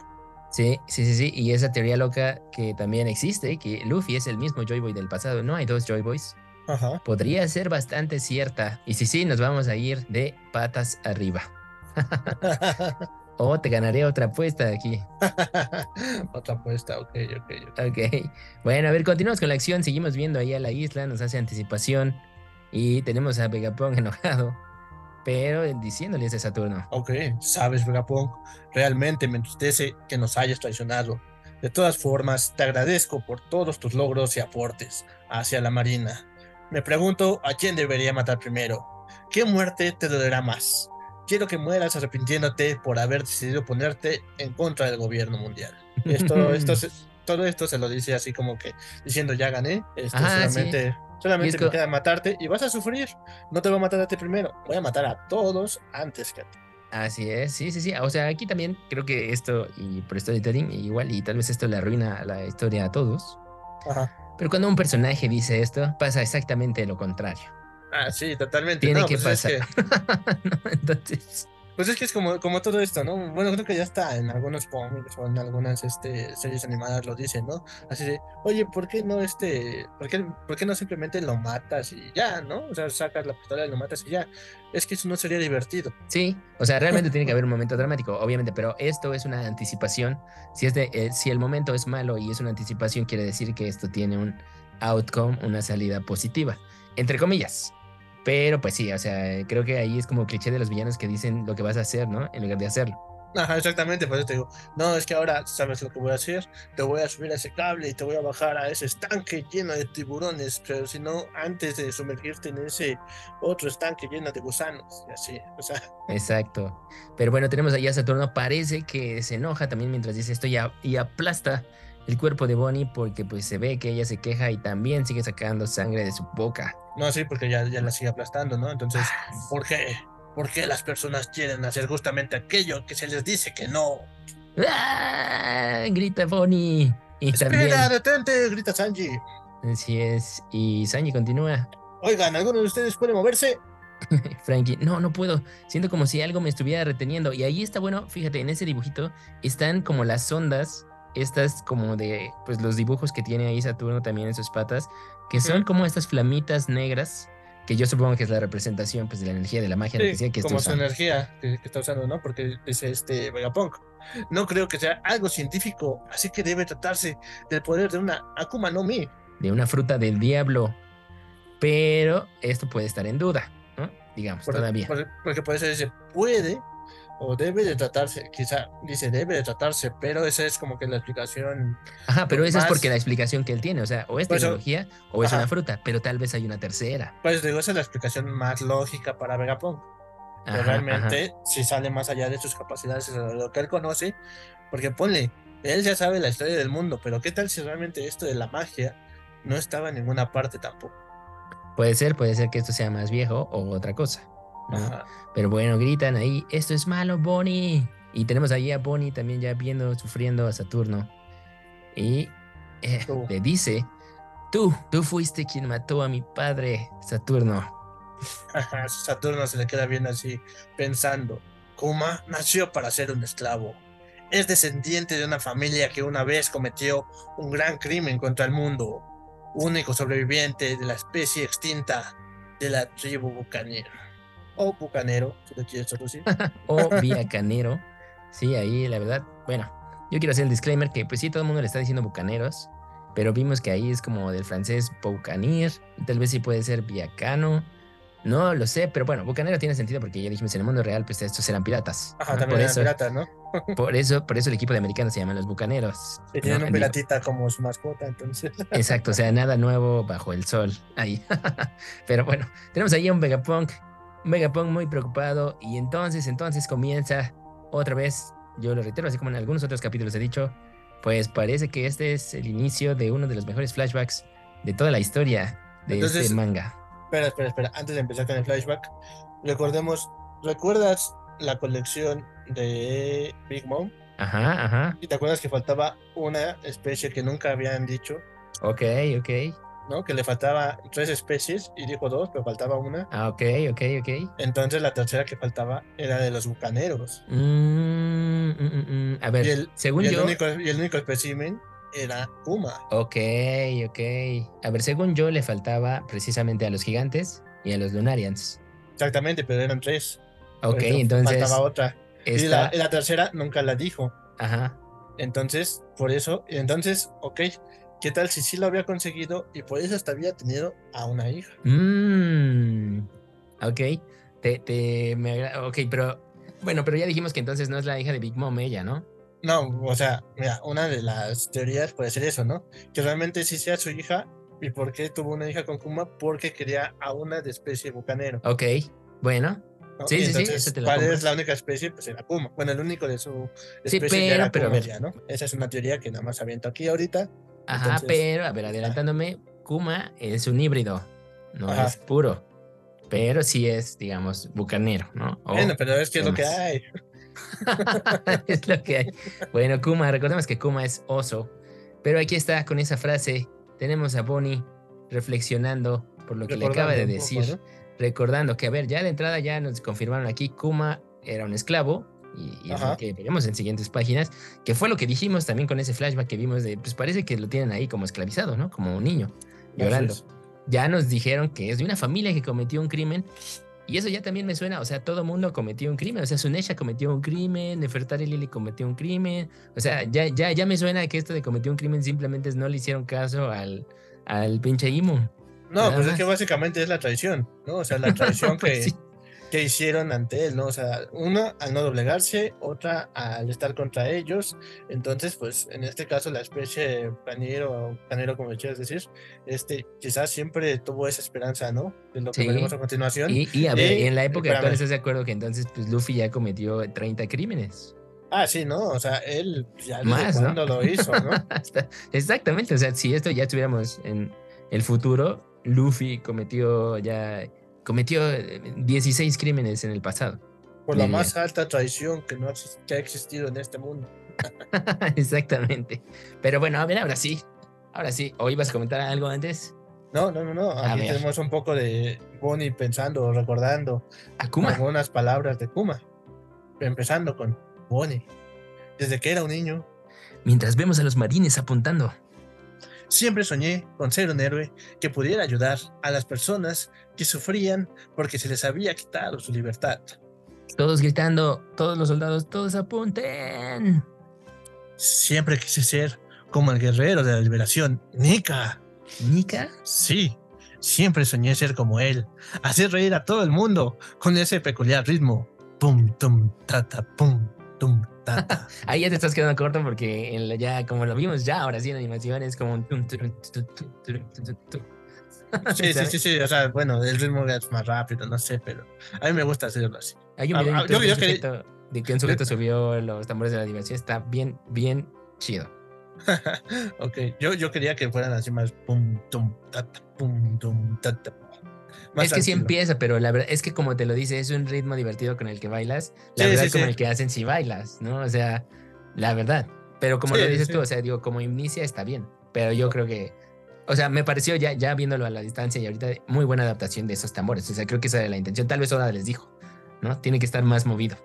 Sí, sí, sí, sí, y esa teoría loca que también existe, que Luffy es el mismo Joy Boy del pasado, no hay dos Joy Boys. Ajá. podría ser bastante cierta. Y si sí, nos vamos a ir de patas arriba. O te ganaré otra apuesta aquí. Otra apuesta, ok, ok, ok. Ok. Bueno, a ver, continuamos con la acción. Seguimos viendo ahí a la isla, nos hace anticipación. Y tenemos a Vegapunk enojado. Pero diciéndole ese Saturno. Ok, sabes, Vegapunk, realmente me entristece que nos hayas traicionado. De todas formas, te agradezco por todos tus logros y aportes hacia la Marina. Me pregunto a quién debería matar primero. ¿Qué muerte te dolerá más? Quiero que mueras arrepintiéndote por haber decidido ponerte en contra del gobierno mundial. Esto, esto, se- todo esto se lo dice así como que diciendo ya gané. Esto Ajá, sí. solamente, solamente Y es me queda matarte y vas a sufrir. No te voy a matar a ti primero, voy a matar a todos antes que a ti. Así es, sí, sí, sí. O sea, aquí también creo que esto, y por storytelling, igual, y tal vez esto le arruina la historia a todos. Ajá. Pero cuando un personaje dice esto, pasa exactamente lo contrario. Ah, sí, totalmente. Tiene No, que pues es pasar. ¿no? Entonces, Pues es que es como, como todo esto, ¿no? Bueno, creo que ya está en algunos cómics o en algunas este, series animadas lo dicen, ¿no? Así de, oye, ¿por qué no este, por qué, por qué no simplemente lo matas y ya, ¿no? O sea, sacas la pistola y lo matas y ya. Es que eso no sería divertido. Sí, o sea, realmente tiene que haber un momento dramático, obviamente, pero esto es una anticipación. Si, es de, eh, si el momento es malo y es una anticipación, quiere decir que esto tiene un outcome, una salida positiva, entre comillas. Pero pues sí, o sea, creo que ahí es como cliché de los villanos que dicen lo que vas a hacer, ¿no? En lugar de hacerlo. Ajá, exactamente, por eso te digo, no, es que ahora sabes lo que voy a hacer, te voy a subir a ese cable y te voy a bajar a ese estanque lleno de tiburones, pero si no, antes de sumergirte en ese otro estanque lleno de gusanos, y así, o sea, Exacto. Pero bueno, tenemos ahí a Saturno, parece que se enoja también mientras dice esto y, a- y aplasta el cuerpo de Bonnie porque pues se ve que ella se queja y también sigue sacando sangre de su boca. No, sí, porque ya, ya la sigue aplastando, ¿no? Entonces, ¿por qué? ¿Por qué las personas quieren hacer justamente aquello que se les dice que no? ¡Ah! Grita Bonnie. Y también. ¡Espera, detente! grita Sanji. Así es. Y Sanji continúa. Oigan, ¿alguno de ustedes puede moverse? Frankie, no, no puedo. Siento como si algo me estuviera reteniendo. Y ahí está, bueno, fíjate, en ese dibujito están como las ondas, estas como de, pues los dibujos que tiene ahí Saturno también en sus patas, que son como estas flamitas negras, que yo supongo que es la representación pues de la energía de la magia Sí, que, como su energía que, que está usando, ¿no? Porque dice este Vegapunk. No creo que sea algo científico, así que debe tratarse del poder de una Akuma no Mi. de una fruta del diablo. Pero esto puede estar en duda, ¿no? Digamos, todavía. por- porque por eso dice puede o debe de tratarse, quizá dice debe de tratarse, pero esa es como que la explicación. Ajá, pero esa es porque la explicación que él tiene, o sea, o es Por eso- tecnología o es Ajá. una fruta, pero tal vez hay una tercera. Pues digo, esa es la explicación más lógica para Vegapunk. Ajá, realmente si sale más allá de sus capacidades, de lo que él conoce, porque ponle, él ya sabe la historia del mundo, pero ¿qué tal si realmente esto de la magia no estaba en ninguna parte tampoco. Puede ser, puede ser que esto sea más viejo o otra cosa. Pero bueno, gritan ahí, esto es malo, Bonnie. Y tenemos ahí a Bonnie también ya viendo, sufriendo a Saturno. Y eh, le dice, tú, tú fuiste quien mató a mi padre, Saturno. Saturno se le queda viendo así, pensando, Kuma nació para ser un esclavo. Es descendiente de una familia que una vez cometió un gran crimen contra el mundo. Único sobreviviente de la especie extinta de la tribu bucanera. O bucanero, si lo quieres traducir. O Viacanero. Sí, ahí la verdad, bueno, yo quiero hacer el disclaimer que pues sí, todo el mundo le está diciendo bucaneros, pero vimos que ahí es como del francés boucanir, tal vez sí puede ser viacano. No lo sé, pero bueno, bucanero tiene sentido porque ya dijimos en el mundo real, pues estos eran piratas. Ajá, ¿no? también por, eso, ¿no? por eso, por eso el equipo de americanos se llaman los bucaneros. Y tienen ¿no? un Digo, piratita como su mascota, entonces. Exacto, o sea, nada nuevo bajo el sol. Ahí. Pero bueno, tenemos ahí a un Vegapunk, un Vegapunk muy preocupado. Y entonces, entonces comienza otra vez. Yo lo reitero, así como en algunos otros capítulos he dicho, pues parece que este es el inicio de uno de los mejores flashbacks de toda la historia de Entonces- este manga. Espera, espera, espera. Antes de empezar con el flashback, recordemos, ¿recuerdas la colección de Big Mom? Ajá, ajá. ¿Y te acuerdas que faltaba una especie que nunca habían dicho? Ok, ok. ¿No? Que le faltaba tres especies y dijo dos, pero faltaba una. Ah, ok, ok, ok. Entonces la tercera que faltaba era de los bucaneros. Mm, mm, mm, mm. A ver, Y el, según y el yo. único, y el único espécimen era Kuma. Ok, ok. A ver, según yo le faltaba precisamente a los gigantes y a los Lunarians. Exactamente, pero eran tres. Ok, eso entonces Faltaba otra. Esta, la, y la tercera nunca la dijo. ajá. Entonces, por eso, entonces, ok, ¿qué tal si sí lo había conseguido y por eso hasta había tenido a una hija? Mm, ok. Te, te, me Ok, pero bueno, pero ya dijimos que entonces no es la hija de Big Mom ella, ¿no? No, o sea, mira, una de las teorías puede ser eso, ¿no? Que realmente sí sea su hija. ¿Y por qué tuvo una hija con Kuma? Porque quería a una de especie bucanero. Ok, bueno. ¿no? Sí, Y sí, sí, eso te ¿Cuál compro. es la única especie? Pues era Kuma. Bueno, el único de su Sí, especie ya pero- era pero Kuma ya, ¿no? Esa es una teoría que nada más aviento aquí ahorita. Ajá, Entonces, pero, a ver, adelantándome, Kuma es un híbrido, no Ajá. es puro. Pero sí es, digamos, bucanero, ¿no? O- bueno, pero es que es lo que hay. es lo que hay. Bueno, Kuma, recordemos que Kuma es oso. Pero aquí está con esa frase. Tenemos a Bonnie reflexionando por lo que le acaba de poco, decir. Recordando que, a ver, ya de entrada ya nos confirmaron aquí, Kuma era un esclavo. Y, y es lo que veremos en siguientes páginas. Que fue lo que dijimos también con ese flashback que vimos de, pues parece que lo tienen ahí como esclavizado, ¿no? Como un niño, llorando. Ya nos dijeron que es de una familia que cometió un crimen. Y eso ya también me suena, o sea, todo mundo cometió un crimen. O sea, Sunesha cometió un crimen, Nefertari Lili cometió un crimen. O sea, ya, ya, ya me suena que esto de cometió un crimen simplemente es no le hicieron caso al, al pinche Imu. No, pues es que básicamente es la traición, ¿no? O sea, la traición Pues que, sí. Que hicieron ante él, ¿no? O sea, una al no doblegarse, otra al estar contra ellos. Entonces, pues en este caso, la especie canero, canero, como quieras decir, este, quizás siempre tuvo esa esperanza, ¿no? De lo que Sí. veremos a continuación. Y, y a ver, en la época actual estás de acuerdo que entonces pues Luffy ya cometió 30 crímenes. Ah, sí, ¿no? O sea, él ya Más, ¿no? lo hizo, ¿no? Exactamente, o sea, si esto ya estuviéramos en el futuro, Luffy cometió ya cometió eh, 16 crímenes en el pasado. Por la más alta traición que, no que ha existido en este mundo. Exactamente. Pero bueno, a ver, ahora sí. Ahora sí. ¿O ibas a comentar algo antes? No, no, no, no. Aquí tenemos un poco de Bonnie pensando, recordando Akuma. algunas palabras de Kuma. Empezando con Bonnie. Desde que era un niño, Mientras vemos a los marines apuntando. Siempre soñé con ser un héroe que pudiera ayudar a las personas que sufrían porque se les había quitado su libertad. Todos gritando, todos los soldados, todos apunten. Siempre quise ser como el guerrero de la liberación, Nika. ¿Nika? Sí, siempre soñé ser como él, hacer reír a todo el mundo con ese peculiar ritmo. Pum, tum, tata, pum, tum, Ahí ya te estás quedando corto porque ya como lo vimos ya, ahora sí en animación es como un... Sí, sí, sí, sí, o sea, bueno, el ritmo es más rápido, no sé, pero a mí me gusta hacerlo así. Hay un Ah, video en ah, YouTube yo- yo sujeto, de que un sujeto subió los tambores de la animación. Está bien, bien chido. ok, yo, yo quería que fueran así más pum, tum, tata, pum, tum, tata. Más es que sí empieza, pero la verdad es que como te lo dice, es un ritmo divertido con el que bailas. La Sí, verdad sí, sí. el que hacen si bailas, ¿no? O sea, la verdad. Pero como lo dices tú, o sea, digo, como inicia está bien. Pero yo creo que, o sea, me pareció ya, ya viéndolo a la distancia y ahorita muy buena adaptación de esos tambores. O sea, creo que esa era la intención. Tal vez Oda les dijo, ¿no? Tiene que estar más movido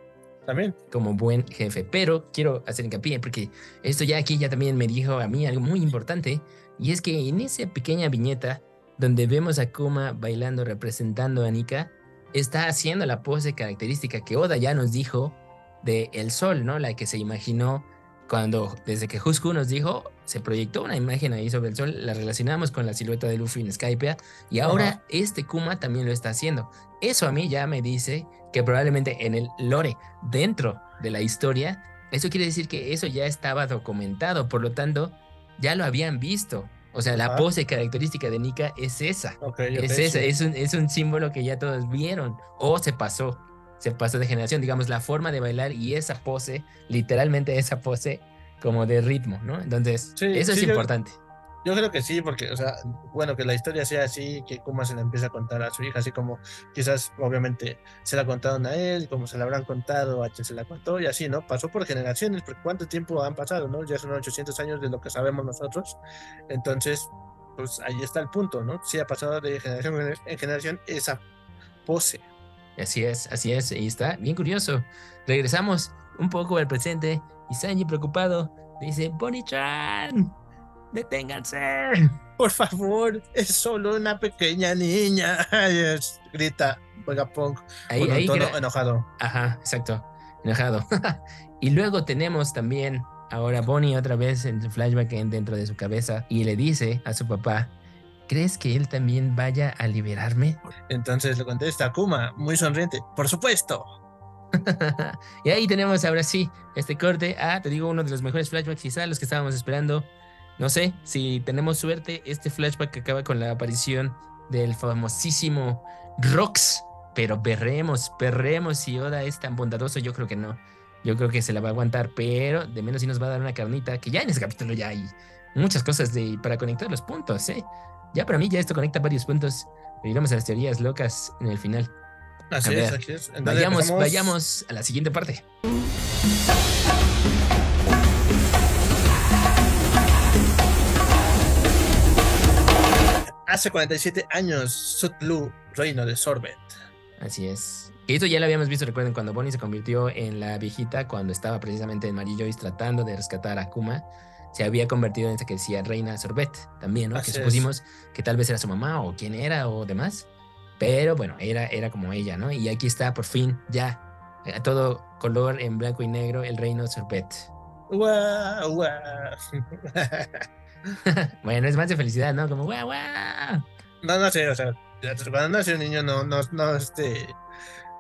También. como buen jefe. Pero quiero hacer hincapié porque esto ya aquí ya también me dijo a mí algo muy importante y es que en esa pequeña viñeta donde vemos a Kuma bailando representando a Nika, está haciendo la pose característica que Oda ya nos dijo de el sol, ¿no? La que se imaginó cuando desde que Husku nos dijo, se proyectó una imagen ahí sobre el sol, la relacionamos con la silueta de Luffy en Skypiea y ahora Ajá. este Kuma también lo está haciendo. Eso a mí ya me dice que probablemente en el lore dentro de la historia, eso quiere decir que eso ya estaba documentado, por lo tanto, ya lo habían visto. O sea, la Ajá. pose característica de Nika es esa. Es esa, es un, es un símbolo que ya todos vieron. O se pasó, se pasó de generación. Digamos, la forma de bailar y esa pose, literalmente esa pose, como de ritmo, ¿no? Entonces, Sí, eso es yo- importante. Yo creo que sí, porque, o sea, bueno, que la historia sea así, que Kuma se la empieza a contar a su hija, así como quizás, obviamente, se la contaron a él, como se la habrán contado, a quien se la contó, y así, ¿no? Pasó por generaciones, porque ¿cuánto tiempo han pasado, no? Ya son 800 años de lo que sabemos nosotros, entonces, pues ahí está el punto, ¿no? Sí ha pasado de generación en generación esa pose. Así es, así es, y está bien curioso. Regresamos un poco al presente y Sanji preocupado dice, Bonnie-chan, deténganse. Por favor, es solo una pequeña niña, grita Ahí, con un ahí tono gra- enojado. Ajá, exacto, enojado. y luego tenemos también ahora Bonnie otra vez en su flashback en- dentro de su cabeza y le dice a su papá, ¿crees que él también vaya a liberarme? Entonces le contesta Kuma, muy sonriente, por supuesto. y ahí tenemos ahora sí este corte a, te digo, uno de los mejores flashbacks quizá los que estábamos esperando. No sé, si tenemos suerte, este flashback acaba con la aparición del famosísimo Rox. Pero perremos, perremos si Oda es tan bondadoso, yo creo que no. Yo creo que se la va a aguantar, pero de menos sí nos va a dar una carnita, que ya en ese capítulo ya hay muchas cosas de, para conectar los puntos, ¿eh? Ya para mí ya esto conecta varios puntos. Pero iremos a las teorías locas en el final. Así es, así es. Entonces Vayamos, empezamos- vayamos a la siguiente parte. Hace 47 años, Sutlu, reino de Sorbet. Así es. Que esto ya lo habíamos visto, recuerden, cuando Bonnie se convirtió en la viejita, cuando estaba precisamente en Mary Joyce tratando de rescatar a Kuma, se había convertido en esa que decía Reina Sorbet también, ¿no? Así que es. supusimos que tal vez era su mamá o quién era o demás. Pero bueno, era, era como ella, ¿no? Y aquí está por fin ya, a todo color en blanco y negro, el reino Sorbet. Guau, guau. bueno, es más de felicidad, ¿no? Como guau, guau. no, no sé, o sea, cuando nace un niño no, no, no, este,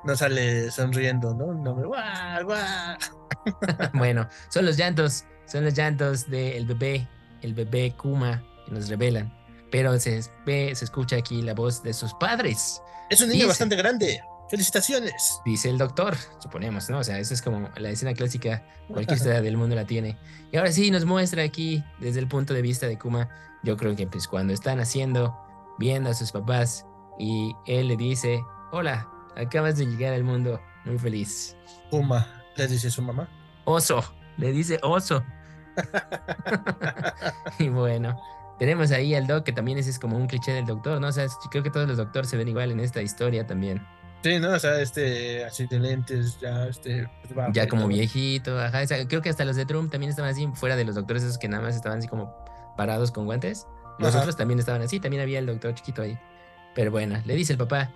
no sale sonriendo, ¿no? No me guau, guau. bueno, son los llantos, son los llantos del bebé, el bebé Kuma, que nos revelan. Pero se ve, se escucha aquí la voz de sus padres, Es un niño bastante grande. Felicitaciones. dice el doctor, suponemos, ¿no? O sea, eso es como la escena clásica, cualquier ciudad del mundo la tiene. Y ahora sí nos muestra aquí, desde el punto de vista de Kuma, yo creo que pues cuando están haciendo, viendo a sus papás, y él le dice, hola, acabas de llegar al mundo, muy feliz. Kuma, le dice su mamá. Oso, le dice oso. y bueno, tenemos ahí al doc, que también ese es como un cliché del doctor, ¿no? O sea, creo que todos los doctores se ven igual en esta historia también. Sí, ¿no? O sea, este, así de lentes, ya, este, pues, va, Ya como todo. viejito, ajá. o sea, creo que hasta los de Trump también estaban así, fuera de los doctores esos que nada más estaban así como parados con guantes. Los Ajá. otros también estaban así, también había el doctor chiquito ahí. Pero bueno, le dice el papá,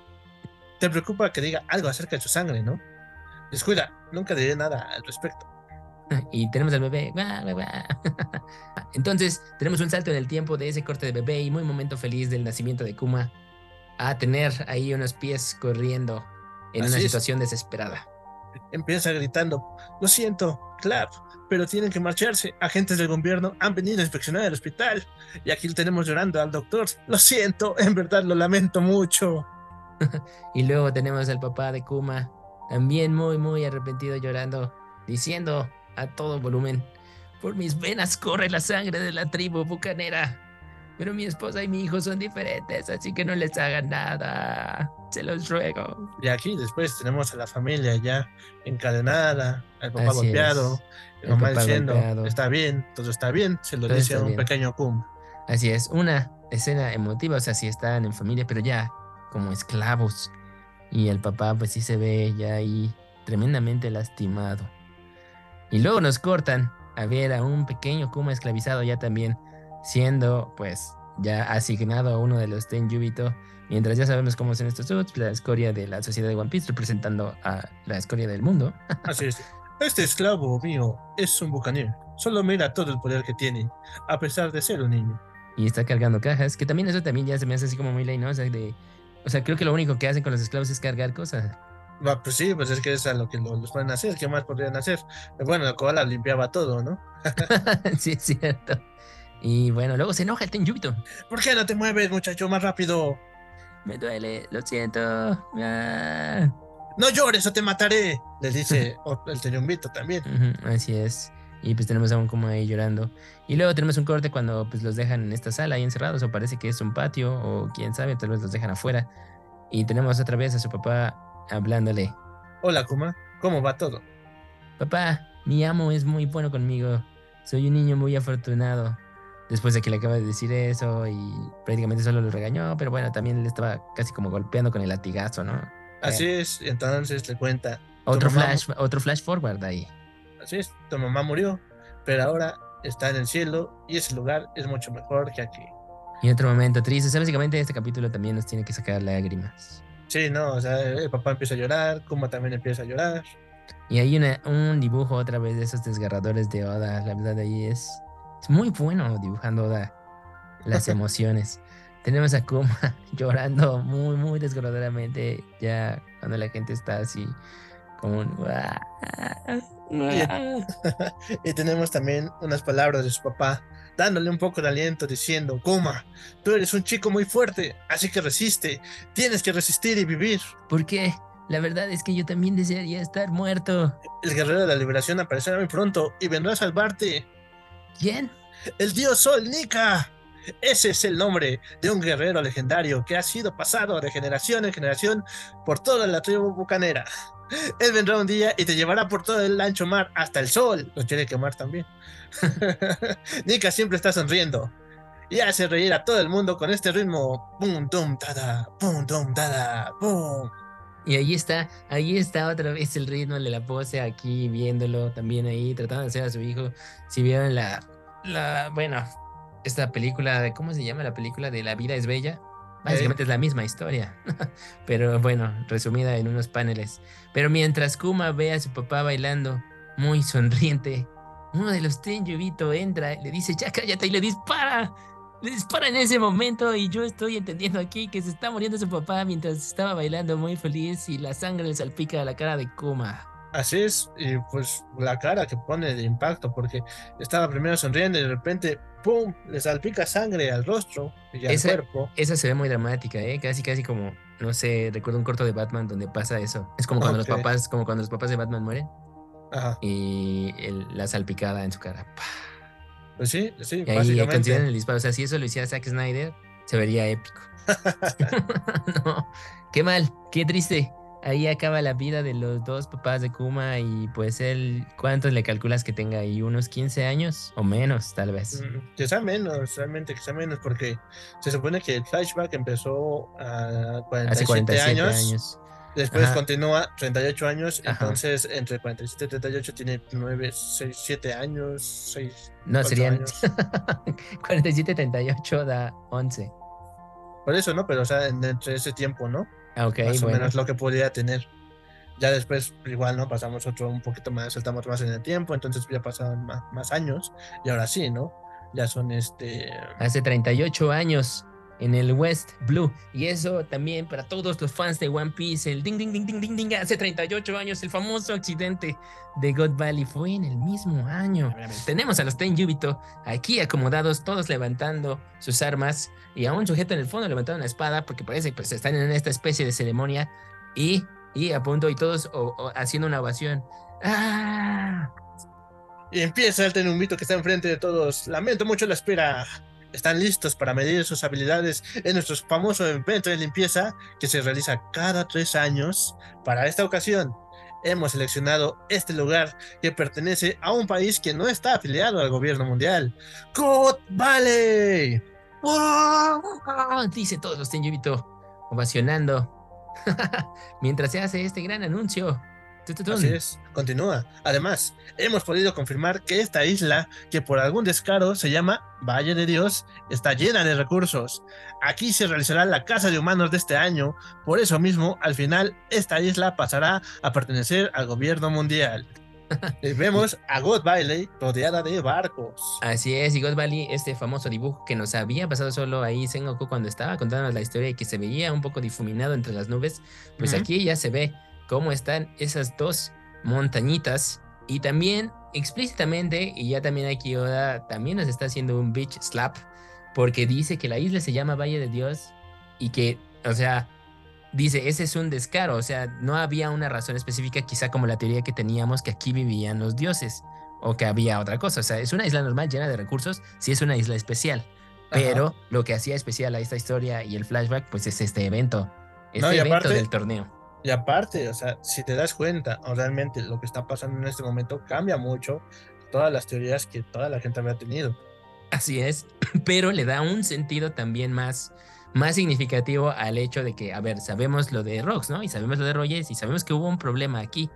Te preocupa que diga algo acerca de su sangre, ¿no? Descuida, nunca diré nada al respecto. y tenemos al bebé. Entonces, tenemos un salto en el tiempo de ese corte de bebé y muy momento feliz del nacimiento de Kuma a tener ahí unos pies corriendo en Así una es. situación desesperada. Empieza gritando, lo siento, Clap, pero tienen que marcharse. Agentes del gobierno han venido a inspeccionar el hospital. Y aquí lo tenemos llorando al doctor. Lo siento, en verdad lo lamento mucho. Y luego tenemos al papá de Kuma, también muy, muy arrepentido llorando, diciendo a todo volumen, Por mis venas corre la sangre de la tribu bucanera. Pero mi esposa y mi hijo son diferentes, así que no les hagan nada. Se los ruego. Y aquí después tenemos a la familia ya encadenada, al papá Así golpeado, es. El mamá papá diciendo, golpeado. está bien, todo está bien, se lo Todo dice a un bien. pequeño Kuma. Así es, una escena emotiva, o sea, si están en familia, pero ya como esclavos. Y el papá pues sí se ve ya ahí tremendamente lastimado. Y luego nos cortan a ver a un pequeño Kuma esclavizado ya también siendo pues ya asignado a uno de los Tenjubito. Mientras ya sabemos cómo son estos suits, la escoria de la sociedad de One Piece representando a la escoria del mundo. Así es. Este esclavo mío es un bucanero. Solo mira todo el poder que tiene, a pesar de ser un niño. y está cargando cajas, que también eso también ya se me hace así como muy ley, ¿no? O sea, de, o sea, creo que lo único que hacen con los esclavos es cargar cosas. Va, pues sí, pues es que es a lo que lo- los pueden hacer. ¿Qué más podrían hacer? Bueno, la koala limpiaba todo, ¿no? sí, es cierto. Y bueno, luego se enoja el Tenjubito. ¿Por qué no te mueves, muchacho, más rápido? Me duele, lo siento. Ah. No llores o te mataré, le dice el Tenyumbito también. Ujú, así es. Y pues tenemos a un como ahí llorando. Y luego tenemos un corte cuando pues los dejan en esta sala ahí encerrados o parece que es un patio o quién sabe, tal vez los dejan afuera. Y tenemos otra vez a su papá hablándole. Hola, Kuma, ¿cómo va todo? Papá, mi amo es muy bueno conmigo. Soy un niño muy afortunado. Después de que le acaba de decir eso y prácticamente solo lo regañó, pero bueno, también le estaba casi como golpeando con el latigazo, ¿no? Así es, y entonces le cuenta, Otro flash, otro flash forward ahí. así es, tu mamá murió, pero ahora está en el cielo y ese lugar es mucho mejor que aquí. Y otro momento triste. O sea, básicamente este capítulo también nos tiene que sacar lágrimas. Sí, no, o sea, el papá empieza a llorar, Kuma también empieza a llorar. Y hay una, un dibujo otra vez de esos desgarradores de Oda. La verdad, ahí es, es muy bueno dibujando las emociones. Tenemos a Kuma llorando muy, muy desgarradoramente ya cuando la gente está así como un... Y tenemos también unas palabras de su papá, dándole un poco de aliento, diciendo, Kuma, tú eres un chico muy fuerte, así que resiste, tienes que resistir y vivir. ¿Por qué? La verdad es que yo también desearía estar muerto. El guerrero de la liberación aparecerá muy pronto y vendrá a salvarte. ¿Quién? El dios Sol Nika. Ese es el nombre de un guerrero legendario que ha sido pasado de generación en generación por toda la tribu bucanera. Él vendrá un día y te llevará por todo el ancho mar hasta el sol. Lo quiere quemar también. Nika siempre está sonriendo y hace reír a todo el mundo con este ritmo. Pum. Y ahí está, ahí está otra vez el ritmo de la pose aquí viéndolo también ahí, tratando de hacer a su hijo. Si vieron la, la, bueno, esta película de, ¿cómo se llama la película de La vida es bella? Básicamente es la misma historia, pero bueno, resumida en unos paneles. Pero mientras Kuma ve a su papá bailando, muy sonriente, uno de los Tenjubito entra, le dice, ya cállate y le dispara. Le dispara en ese momento y yo estoy entendiendo aquí que se está muriendo su papá mientras estaba bailando muy feliz y la sangre le salpica a la cara de Kuma. Así es, y pues la cara que pone de impacto, porque estaba primero sonriendo y de repente, ¡pum!, le salpica sangre al rostro y al Esa- cuerpo. Esa se ve muy dramática, ¿eh? Casi, casi como, no sé, recuerdo un corto de Batman donde pasa eso. Es como cuando los papás, como cuando los papás de Batman mueren Ajá, y el- la salpicada en su cara. ¡pah! Pues sí, sí, Y ahí básicamente. consideran el disparo. O sea, si eso lo hiciera Zack Snyder, se vería épico. no, qué mal, qué triste. Ahí acaba la vida de los dos papás de Kuma y pues él, ¿cuántos le calculas que tenga ahí? ¿Unos 15 años o menos, tal vez? Mm, Que sea menos, realmente que sea menos, porque se supone que el flashback empezó a 47, Hace 47 años, años. Después Ajá. continúa 38 años, Ajá. entonces entre 47 y 38 tiene 9, 6, 7 años, 6, No, serían años. 47, 38 da 11. Por eso, ¿no? Pero, o sea, en- entre ese tiempo, ¿no? Ah, ok, más o bueno. menos lo que podría tener. Ya después, igual, ¿no? Pasamos otro un poquito más, saltamos más en el tiempo, entonces ya pasaron más, más años, y ahora sí, ¿no? Ya son este. Hace 38 años en el West Blue. Y eso también para todos los fans de One Piece, el ding, ding, ding, ding, ding, ding. Hace 38 años, el famoso accidente de God Valley fue en el mismo año. Tenemos a los Tenjubito aquí acomodados, todos levantando sus armas. Y a un sujeto en el fondo levantando una espada, porque parece que pues, están en esta especie de ceremonia. Y, y a punto, y todos o- o haciendo una ovación. ¡Ah! Y empieza el tenumbito que está enfrente de todos. Lamento mucho la espera. Están listos para medir sus habilidades en nuestro famoso evento de limpieza que se realiza cada tres años. Para esta ocasión, hemos seleccionado este lugar que pertenece a un país que no está afiliado al gobierno mundial. God Valley. Dice todos los Tenjubito, ovacionando. Mientras se hace este gran anuncio. Así es, continúa. Además, hemos podido confirmar que esta isla, que por algún descaro se llama Valle de Dios, está llena de recursos. Aquí se realizará la Casa de Humanos de este año, por eso mismo, al final, esta isla pasará a pertenecer al gobierno mundial. Y vemos a God Valley rodeada de barcos. Así es, y God Valley, este famoso dibujo que nos había pasado solo ahí Sengoku cuando estaba contándonos la historia y que se veía un poco difuminado entre las nubes, pues aquí ya se ve cómo están esas dos montañitas y también explícitamente, y ya también aquí Oda también nos está haciendo un beach slap, porque dice que la isla se llama Valle de Dios y que, o sea, dice, ese es un descaro, o sea, no había una razón específica, quizá como la teoría que teníamos que aquí vivían los dioses o que había otra cosa, o sea, es una isla normal llena de recursos, sí es una isla especial, pero lo que hacía especial a esta historia y el flashback, pues es este evento, este evento del torneo. Y aparte, o sea, si te das cuenta, realmente lo que está pasando en este momento cambia mucho todas las teorías que toda la gente había tenido. Así es, pero le da un sentido también más, más significativo al hecho de que, a ver, sabemos lo de Rox, ¿no? Y sabemos lo de Rogers y sabemos que hubo un problema aquí,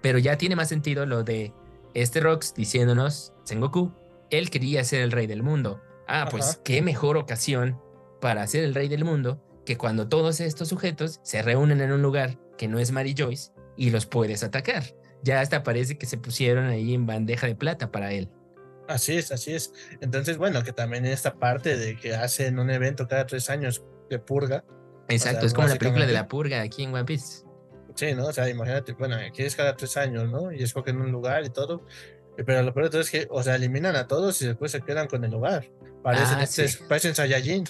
pero ya tiene más sentido lo de este Rox diciéndonos, Sengoku, él quería ser el rey del mundo. Ah, pues qué mejor ocasión para ser el rey del mundo que cuando todos estos sujetos se reúnen en un lugar que no es Mary Joyce y los puedes atacar. Ya hasta parece que se pusieron ahí en bandeja de plata para él. Así es, así es. Entonces, bueno, que también esta parte de que hacen un evento cada tres años de purga. Exacto, es como la película de la purga aquí en One Piece. Sí, ¿no? O sea, imagínate, bueno, aquí es cada tres años, ¿no? Y escogen un lugar y todo. Pero lo peor de todo es que, o sea, eliminan a todos y después se quedan con el lugar. Parecen, ah, sí. parecen Saiyajin.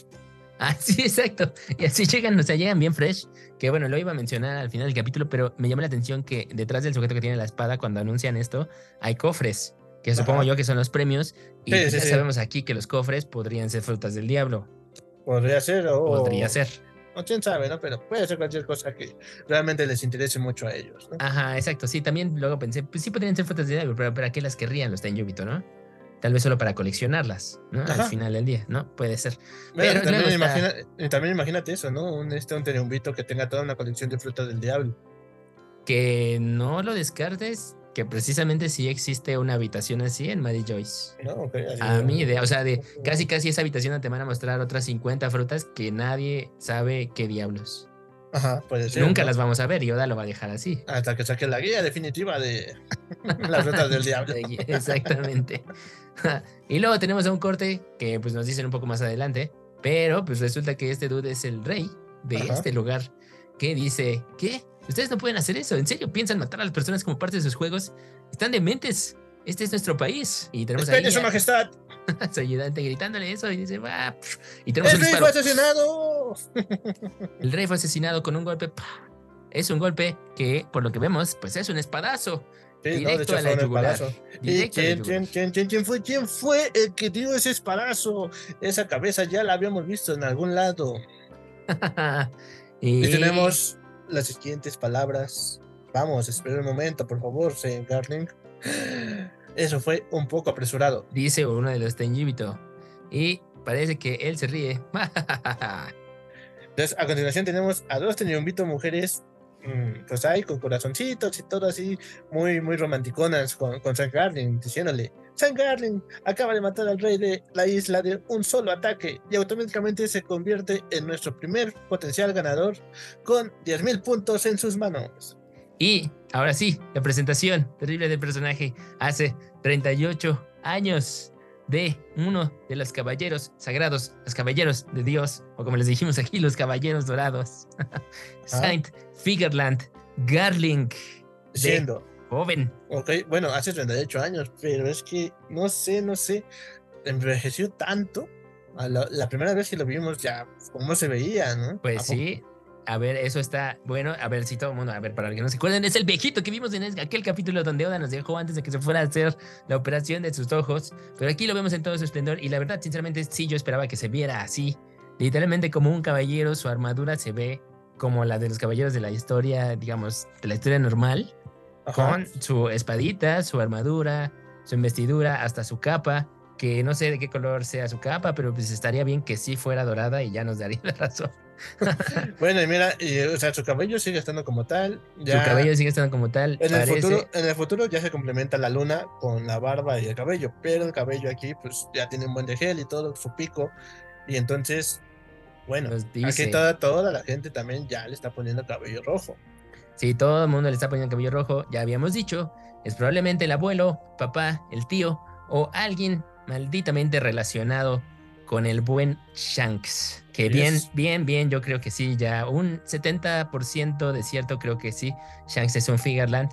Ah, sí, exacto. Y así llegan, o sea, llegan bien fresh. Que bueno, lo iba a mencionar al final del capítulo, pero me llama la atención que detrás del sujeto que tiene la espada, cuando anuncian esto, hay cofres, que supongo yo que son los premios. Y ya sabemos aquí que los cofres podrían ser frutas del diablo. Podría ser, o. Podría ser. O quién sabe, ¿no? Pero puede ser cualquier cosa que realmente les interese mucho a ellos, ¿no? Ajá, exacto. Sí, también luego pensé, pues sí podrían ser frutas del diablo, pero ¿para qué las querrían los Tenjubito, no? Tal vez solo para coleccionarlas, ¿no? Al final del día, ¿no? Puede ser. Pero también, imagínate eso, ¿no? Un, este, un que tenga toda una colección de frutas del diablo. Que no lo descartes, que precisamente sí existe una habitación así en Mary Joyce. No, a mi idea, o sea, de casi casi esa habitación te van a mostrar otras 50 frutas que nadie sabe qué diablos. Ajá, puede ser. Nunca las vamos a ver y Oda lo va a dejar así. Hasta que saque la guía definitiva de las frutas del diablo. Exactamente. y luego tenemos a un corte que pues nos dicen un poco más adelante, pero pues resulta que este dude es el rey de este lugar que dice, ¿qué? Ustedes no pueden hacer eso, ¿en serio piensan matar a las personas como parte de sus juegos? Están dementes. Este es nuestro país. Y tenemos ahí su majestad. su ayudante gritándole eso y dice. Y tenemos ¡El rey fue asesinado! El rey fue asesinado con un golpe. Es un golpe que, por lo que vemos, pues es un espadazo. Directo a la yugular. ¿Y quién, quién, quién, quién, fue, quién fue el que dio ese espadazo? Esa cabeza ya la habíamos visto en algún lado. y... tenemos las siguientes palabras. Vamos, espera un momento, por favor, señor Garling. Eso fue un poco apresurado. Dice uno de los Tenjibito. Y parece que él se ríe. Entonces, a continuación tenemos a dos Tenjibito mujeres Mm, pues ahí con corazoncitos y todo así, muy, muy romanticonas con, con San Garling, diciéndole, San Garling acaba de matar al rey de la isla de un solo ataque y automáticamente se convierte en nuestro primer potencial ganador con 10.000 puntos en sus manos. Y ahora sí, la presentación terrible del personaje hace 38 años de uno de los caballeros sagrados, los caballeros de Dios, o como les dijimos aquí, los caballeros dorados. Saint Figureland Garling. Siendo. Joven. Ok, bueno, hace 38 años, pero es que no sé, no sé. Envejeció tanto. la, primera vez que lo vimos ya, cómo se veía, ¿no? Pues sí. A ver, eso está bueno. A ver si todo el mundo, a ver, para que no se acuerden, es el viejito que vimos en aquel capítulo donde Oda nos dejó antes de que se fuera a hacer la operación de sus ojos. Pero aquí lo vemos en todo su esplendor. Y la verdad, sinceramente, sí, yo esperaba que se viera así. Literalmente como un caballero, su armadura se ve como la de los caballeros de la historia, digamos, de la historia normal. Con su espadita, su armadura, su investidura, hasta su capa que no sé de qué color sea su capa, pero pues estaría bien que sí fuera dorada y ya nos daría la razón. bueno, y mira, o sea, su cabello sigue estando como tal. su cabello sigue estando como tal. En, el futuro, en el futuro ya se complementa la luna con la barba y el cabello, pero el cabello aquí pues ya tiene un buen de gel y todo, su pico. Y entonces, bueno, aquí toda, toda la gente también ya le está poniendo cabello rojo. Sí, todo el mundo le está poniendo cabello rojo, ya habíamos dicho, es probablemente el abuelo, papá, el tío o alguien malditamente relacionado con el buen Shanks. Que bien, bien, bien, yo creo que sí, ya un 70% de cierto creo que sí, Shanks es un Figureland.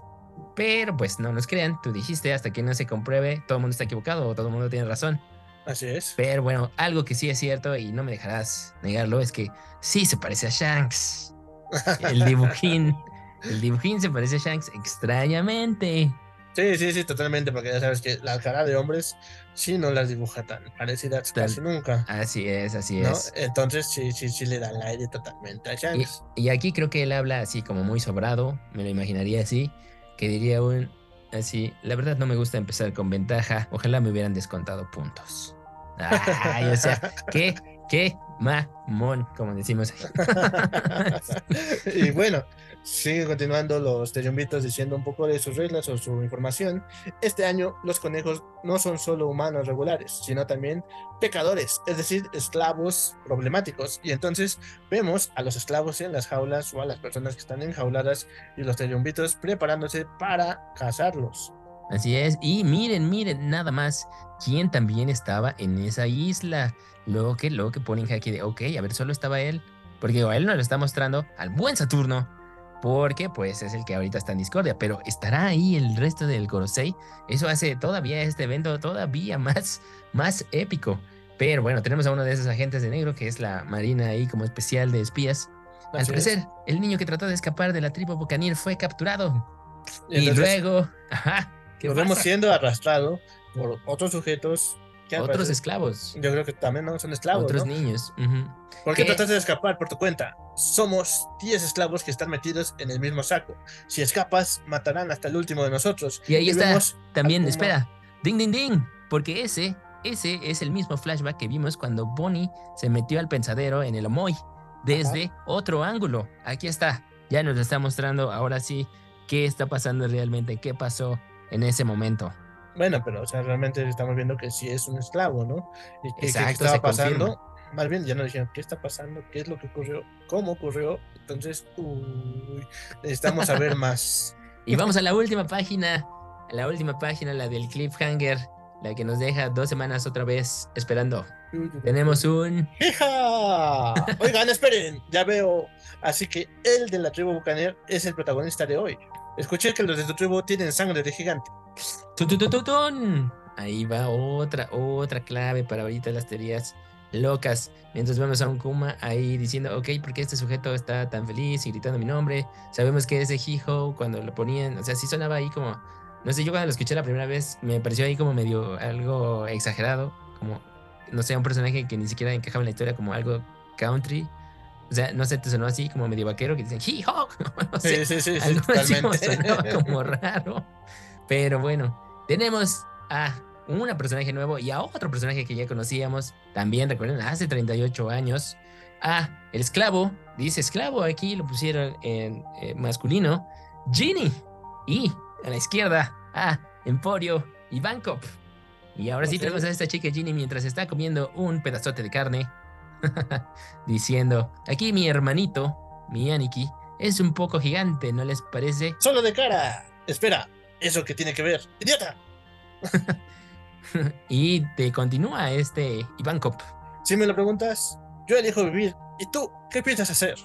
Pero pues no nos crean, tú dijiste, hasta que no se compruebe, todo el mundo está equivocado o todo el mundo tiene razón. Así es. Pero bueno, algo que sí es cierto y no me dejarás negarlo es que sí se parece a Shanks. El dibujín, el dibujín se parece a Shanks extrañamente. Sí, sí, sí, totalmente, porque ya sabes que la cara de hombres sí no las dibuja tan parecidas casi nunca. Así es, así es. Entonces sí, sí, sí le da el aire totalmente a Shanks. Y, aquí creo que él habla así como muy sobrado, me lo imaginaría así, que diría un así, la verdad no me gusta empezar con ventaja, ojalá me hubieran descontado puntos. Ay, o sea, qué, qué mamón, como decimos. y bueno, Siguen continuando los Teyumbitos diciendo un poco de sus reglas o su información. Este año los conejos no son solo humanos regulares, sino también pecadores, es decir, esclavos problemáticos. Y entonces vemos a los esclavos en las jaulas o a las personas que están enjauladas y los Teyumbitos preparándose para cazarlos. Así es, y miren, miren, nada más, quién también estaba en esa isla. Luego que, luego que ponen aquí de, ok, a ver, solo estaba él. Porque él nos lo está mostrando al buen Saturno porque pues es el que ahorita está en discordia, pero estará ahí el resto del Gorosei. Eso hace todavía este evento todavía más, más épico. Pero bueno, tenemos a uno de esos agentes de negro, que es la Marina ahí como especial de espías. Al parecer, el niño que trató de escapar de la tribu Bucanir fue capturado. Y, luego, ajá, vemos siendo arrastrado por otros sujetos otros esclavos. Yo creo que también no son esclavos. Otros niños. ¿Por qué trataste de escapar por tu cuenta? Somos 10 esclavos que están metidos en el mismo saco. Si escapas, matarán hasta el último de nosotros. Y ahí está. También, espera. Ding, ding, ding. Porque ese, ese es el mismo flashback que vimos cuando Bonnie se metió al pensadero en el Omoy. Desde otro ángulo. Aquí está. Ya nos está mostrando ahora sí qué está pasando realmente, qué pasó en ese momento. Bueno, pero o sea, realmente estamos viendo que sí es un esclavo, ¿no? Y que, Exacto, estaba pasando. Más bien, ya nos dijeron qué está pasando, qué es lo que ocurrió, cómo ocurrió. Entonces, uy, necesitamos saber más. y vamos a la última página, a la última página, la del cliffhanger, la que nos deja dos semanas otra vez esperando. Tenemos un. ¡Hija! Oigan, esperen, ya veo. Así que el de la tribu Bucaner es el protagonista de hoy. Escuché que los de tu tribu tienen sangre de gigante. Ahí va otra, otra clave para ahorita las teorías locas. Mientras vemos a un Kuma ahí diciendo, ok, ¿por qué este sujeto está tan feliz y gritando mi nombre? Sabemos que ese Hijo cuando lo ponían, o sea, sí sonaba ahí como, no sé, yo cuando lo escuché la primera vez me pareció ahí como medio algo exagerado, como, no sé, un personaje que ni siquiera encajaba en la historia como algo country. O sea, no sé, te sonó así como medio vaquero que dicen Hijo. No sé, sí, sí, sí, algo así como sonaba como raro. Pero bueno, tenemos a un personaje nuevo y a otro personaje que ya conocíamos, también recuerden, hace 38 años, a el esclavo, dice esclavo, aquí lo pusieron en eh, masculino, Ginny, y a la izquierda a Emporio y Bangkok. Y ahora sí tenemos a esta chica Ginny mientras está comiendo un pedazote de carne, diciendo, aquí mi hermanito, mi Aniki, es un poco gigante, ¿no les parece? Solo de cara. Espera, ¿Eso qué tiene que ver? ¡Idiota! y te continúa este Iván Cop. Si me lo preguntas, yo elijo vivir. ¿Y tú qué piensas hacer?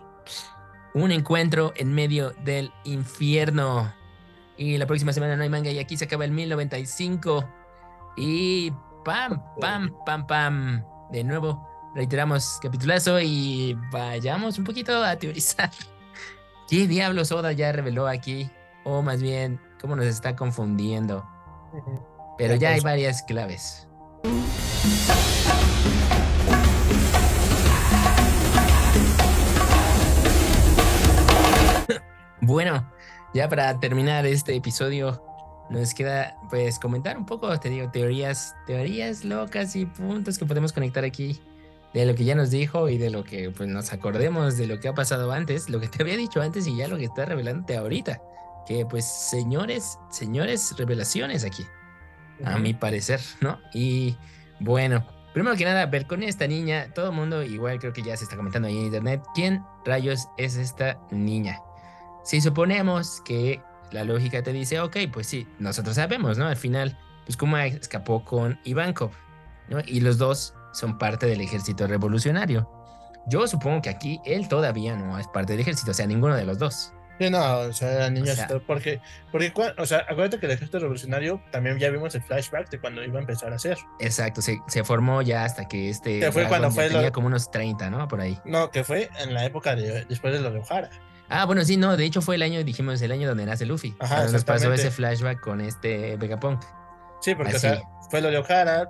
Un encuentro en medio del infierno. Y la próxima semana no hay manga y aquí se acaba el 1095. Y pam, pam, pam, pam. De nuevo, reiteramos capitulazo y vayamos un poquito a teorizar. ¿Qué diablos Oda ya reveló aquí? O más bien, ¿cómo nos está confundiendo? Pero ya hay varias claves. Bueno, ya para terminar este episodio, nos queda pues comentar un poco, te digo, teorías, teorías locas y puntos que podemos conectar aquí de lo que ya nos dijo y de lo que pues nos acordemos de lo que ha pasado antes, lo que te había dicho antes y ya lo que está revelándote ahorita. Que pues señores, señores revelaciones aquí, a mi parecer, ¿no? Y bueno, primero que nada, ver con esta niña, todo el mundo igual creo que ya se está comentando ahí en internet, ¿quién rayos es esta niña? Si suponemos que la lógica te dice, ok, pues sí, nosotros sabemos, ¿no? Al final, pues Kuma escapó con Ivankov, ¿no? Y los dos son parte del ejército revolucionario. Yo supongo que aquí él todavía no es parte del ejército, o sea, ninguno de los dos. Sí, no, o sea, eran niños, porque, porque, o sea, acuérdate que el ejército revolucionario también ya vimos el flashback de cuando iba a empezar a hacer. Exacto, se, se formó ya hasta que este. Que fue cuando fue. Tenía como unos 30, ¿no? Por ahí. No, que fue en la época de, después de lo de Ojara. Ah, bueno, sí, no, de hecho fue el año, dijimos, el año donde nace Luffy. Ajá, nos pasó ese flashback con este Vegapunk. Sí, porque o sea, fue lo de O'Hara,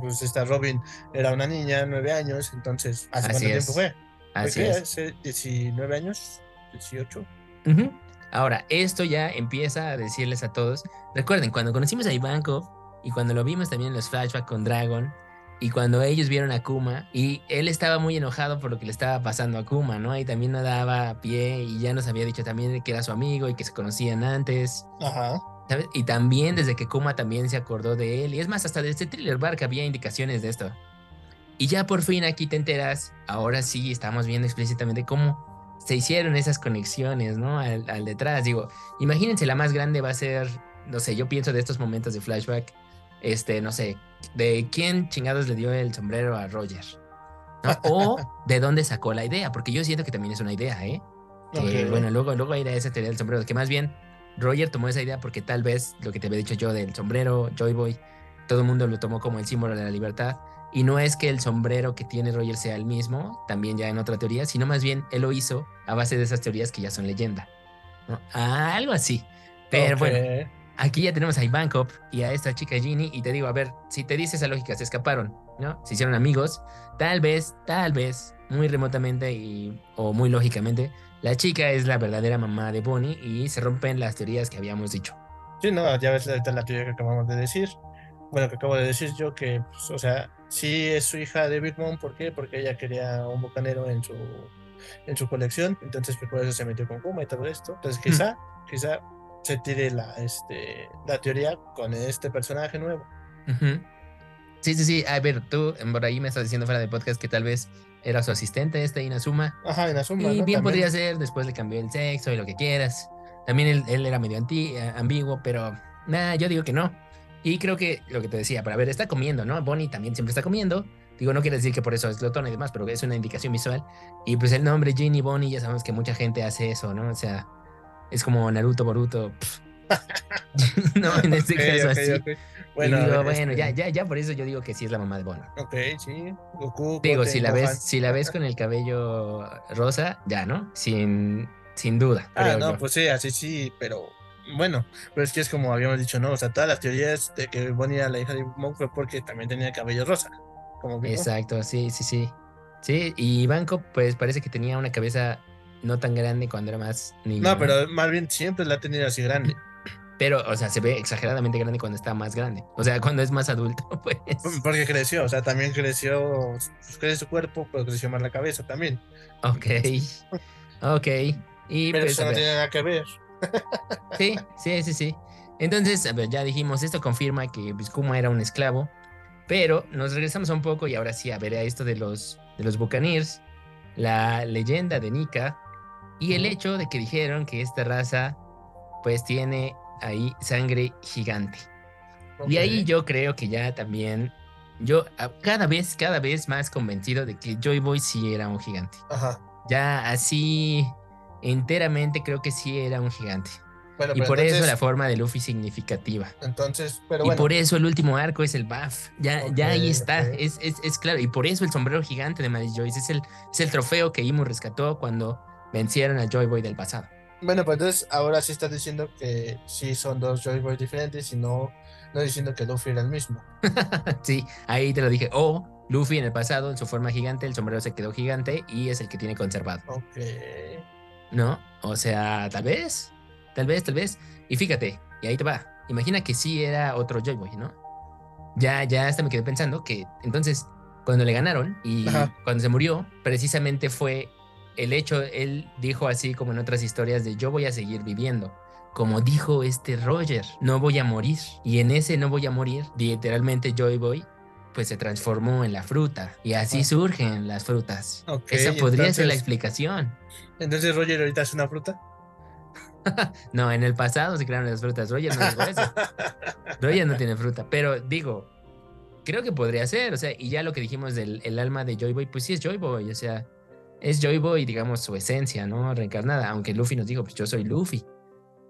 pues esta Robin era una niña, nueve años, entonces, ¿hace cuánto tiempo fue? Así es. ¿Hace 19 años? ¿18? Ahora, esto ya empieza a decirles a todos, recuerden, cuando conocimos a Ivankov y cuando lo vimos también en los flashbacks con Dragon, y cuando ellos vieron a Kuma, y él estaba muy enojado por lo que le estaba pasando a Kuma, ¿no? Y también no daba pie y ya nos había dicho también que era su amigo y que se conocían antes. Ajá. ¿Sabes? Y también desde que Kuma también se acordó de él. Y es más, hasta de este thriller bar que había indicaciones de esto. Y ya por fin aquí te enteras, ahora sí estamos viendo explícitamente cómo se hicieron esas conexiones, ¿no? Al, al detrás. Digo, imagínense, la más grande va a ser, no sé, yo pienso de estos momentos de flashback este, no sé, de quién chingados le dio el sombrero a Roger. O de dónde sacó la idea, porque yo siento que también es una idea, ¿eh? Que, bueno, luego, luego ir a esa teoría del sombrero, que más bien Roger tomó esa idea porque tal vez lo que te había dicho yo del sombrero, Joy Boy, todo el mundo lo tomó como el símbolo de la libertad. Y no es que el sombrero que tiene Roger sea el mismo, también ya en otra teoría, sino más bien él lo hizo a base de esas teorías que ya son leyenda. algo así. Pero bueno, aquí ya tenemos a Ivankov y a esta chica Ginny y te digo, a ver, si te dice esa lógica, se escaparon, ¿no? Se hicieron amigos, tal vez, tal vez, muy remotamente y, o muy lógicamente, la chica es la verdadera mamá de Bonnie y se rompen las teorías que habíamos dicho. Sí, no, ya ves la teoría que acabamos de decir. Bueno, que acabo de decir yo que, pues, o sea, sí es su hija de Big Mom, ¿por qué? Porque ella quería un bocanero en su en su colección, entonces pues, por eso se metió con Kuma y todo esto. Entonces quizá, quizá se tire la, este, la teoría con este personaje nuevo. Sí, sí, sí. A ver, tú por ahí me estás diciendo fuera de podcast que tal vez era su asistente, este Inazuma. Ajá, Inazuma. Y bien podría ser, después le cambió el sexo y lo que quieras. También él, era medio anti, eh, ambiguo, pero nada, yo digo que no. Y creo que lo que te decía, para ver, está comiendo, ¿no? Bonnie también siempre está comiendo. Digo, no quiere decir que por eso es glotón y demás, pero es una indicación visual. Y pues el nombre Ginny Bonnie, ya sabemos que mucha gente hace eso, ¿no? O sea, es como Naruto, Boruto. no, en este caso así. Bueno, digo, bueno, ya, este ya, ya por eso yo digo que sí es la mamá de Bono. Ok, sí. Goku, digo, si la ves, si la ves con el cabello rosa, ya, ¿no? Sin, sin duda. Ah, no, pues sí, así sí, pero bueno, pero es que es como habíamos dicho, ¿no? O sea, todas las teorías de que Bonnie era la hija de Monk fue porque también tenía cabello rosa. Como Exacto, sí, sí, sí. Sí, y Banco, pues parece que tenía una cabeza no tan grande cuando era más niño. No, pero más bien siempre la ha tenido así grande. Pero, o sea, se ve exageradamente grande cuando está más grande. O sea, cuando es más adulto, pues. Porque creció, o sea, también creció, pues creció su cuerpo, pero creció más la cabeza también. Ok. Ok. Y pero pues, eso no tiene nada que ver. Sí, sí, sí, sí. Entonces, a ver, ya dijimos, esto confirma que Kuma era un esclavo, pero nos regresamos un poco y ahora sí, a ver, a esto de los, de los Buccaneers, la leyenda de Nika y el hecho de que dijeron que esta raza pues tiene ahí sangre gigante. Y ahí yo creo que ya también, yo cada vez, cada vez más convencido de que Joy Boy sí era un gigante. Ajá. Ya así enteramente creo que sí era un gigante. Bueno, y por eso la forma de Luffy significativa. Entonces, pero y bueno. por eso el último arco es el buff. Ya, ya ahí está. Es, es, es claro. Y por eso el sombrero gigante de Mary Joyce es el, es el trofeo que Imu rescató cuando vencieron a Joy Boy del pasado. Bueno, pues entonces ahora sí estás diciendo que sí son dos Joy Boy diferentes y no, no diciendo que Luffy era el mismo. sí, ahí te lo dije. O Luffy en el pasado, en su forma gigante, el sombrero se quedó gigante y es el que tiene conservado. Ok. ¿No? O sea, tal vez, tal vez, tal vez. Y fíjate, y ahí te va. Imagina que sí era otro Joy Boy, ¿no? Ya, ya hasta me quedé pensando que entonces, cuando le ganaron y Ajá. cuando se murió, precisamente fue el hecho, él dijo así como en otras historias de yo voy a seguir viviendo. Como dijo este Roger, no voy a morir. Y en ese no voy a morir, literalmente Joy Boy, pues se transformó en la fruta. Y así Ah. surgen las frutas. Ok, Esa podría ser la explicación. Entonces Roger ahorita es una fruta. No, en el pasado se crearon las frutas. Roger no dijo eso. Roger no tiene fruta. Pero digo, creo que podría ser. O sea, y ya lo que dijimos del el alma de Joy Boy, pues sí es Joy Boy. O sea, es Joy Boy, digamos, su esencia, ¿no? Reencarnada. Aunque Luffy nos dijo, pues yo soy Luffy.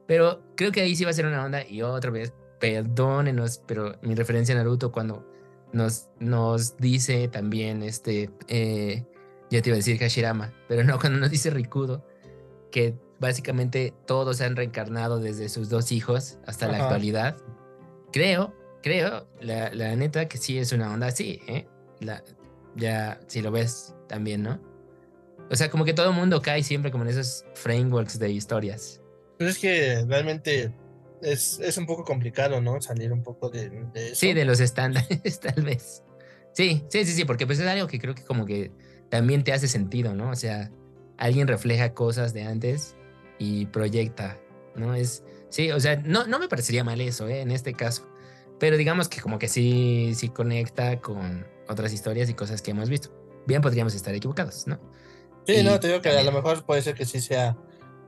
Pero creo que ahí sí va a ser una onda. Y otra vez, perdónenos, pero mi referencia a Naruto cuando nos, nos dice también este. eh, ya te iba a decir Hashirama, pero no, cuando nos dice Rikudo, que básicamente todos se han reencarnado desde sus dos hijos hasta la actualidad. Creo, creo, la, la neta que sí es una onda así, ¿eh? La, ya, si lo ves también, ¿no? O sea, como que todo el mundo cae siempre como en esos frameworks de historias. Pero es que realmente es, es un poco complicado, ¿no? Salir un poco de, de eso. Sí, de los estándares, tal vez. Sí, sí, sí, sí, porque pues es algo que creo que como que también te hace sentido, ¿no? O sea, alguien refleja cosas de antes y proyecta, ¿no? Es, sí, o sea, no, no me parecería mal eso, ¿eh? En este caso. Pero digamos que como que sí, sí conecta con otras historias y cosas que hemos visto. Bien podríamos estar equivocados, ¿no? Sí, no, te digo que a lo mejor puede ser que sí sea,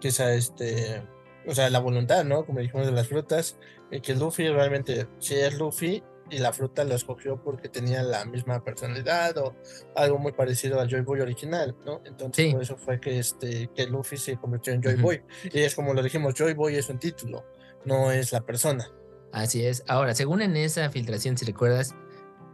sea este, o sea, la voluntad, ¿no? Como dijimos de las frutas, y que Luffy realmente sí es Luffy y la fruta lo escogió porque tenía la misma personalidad o algo muy parecido al Joy Boy original, ¿no? Entonces Sí. por eso fue que este, que Luffy se convirtió en Joy. Boy. Y es como lo dijimos, Joy Boy es un título, no es la persona. Así es. Ahora, según en esa filtración, si recuerdas,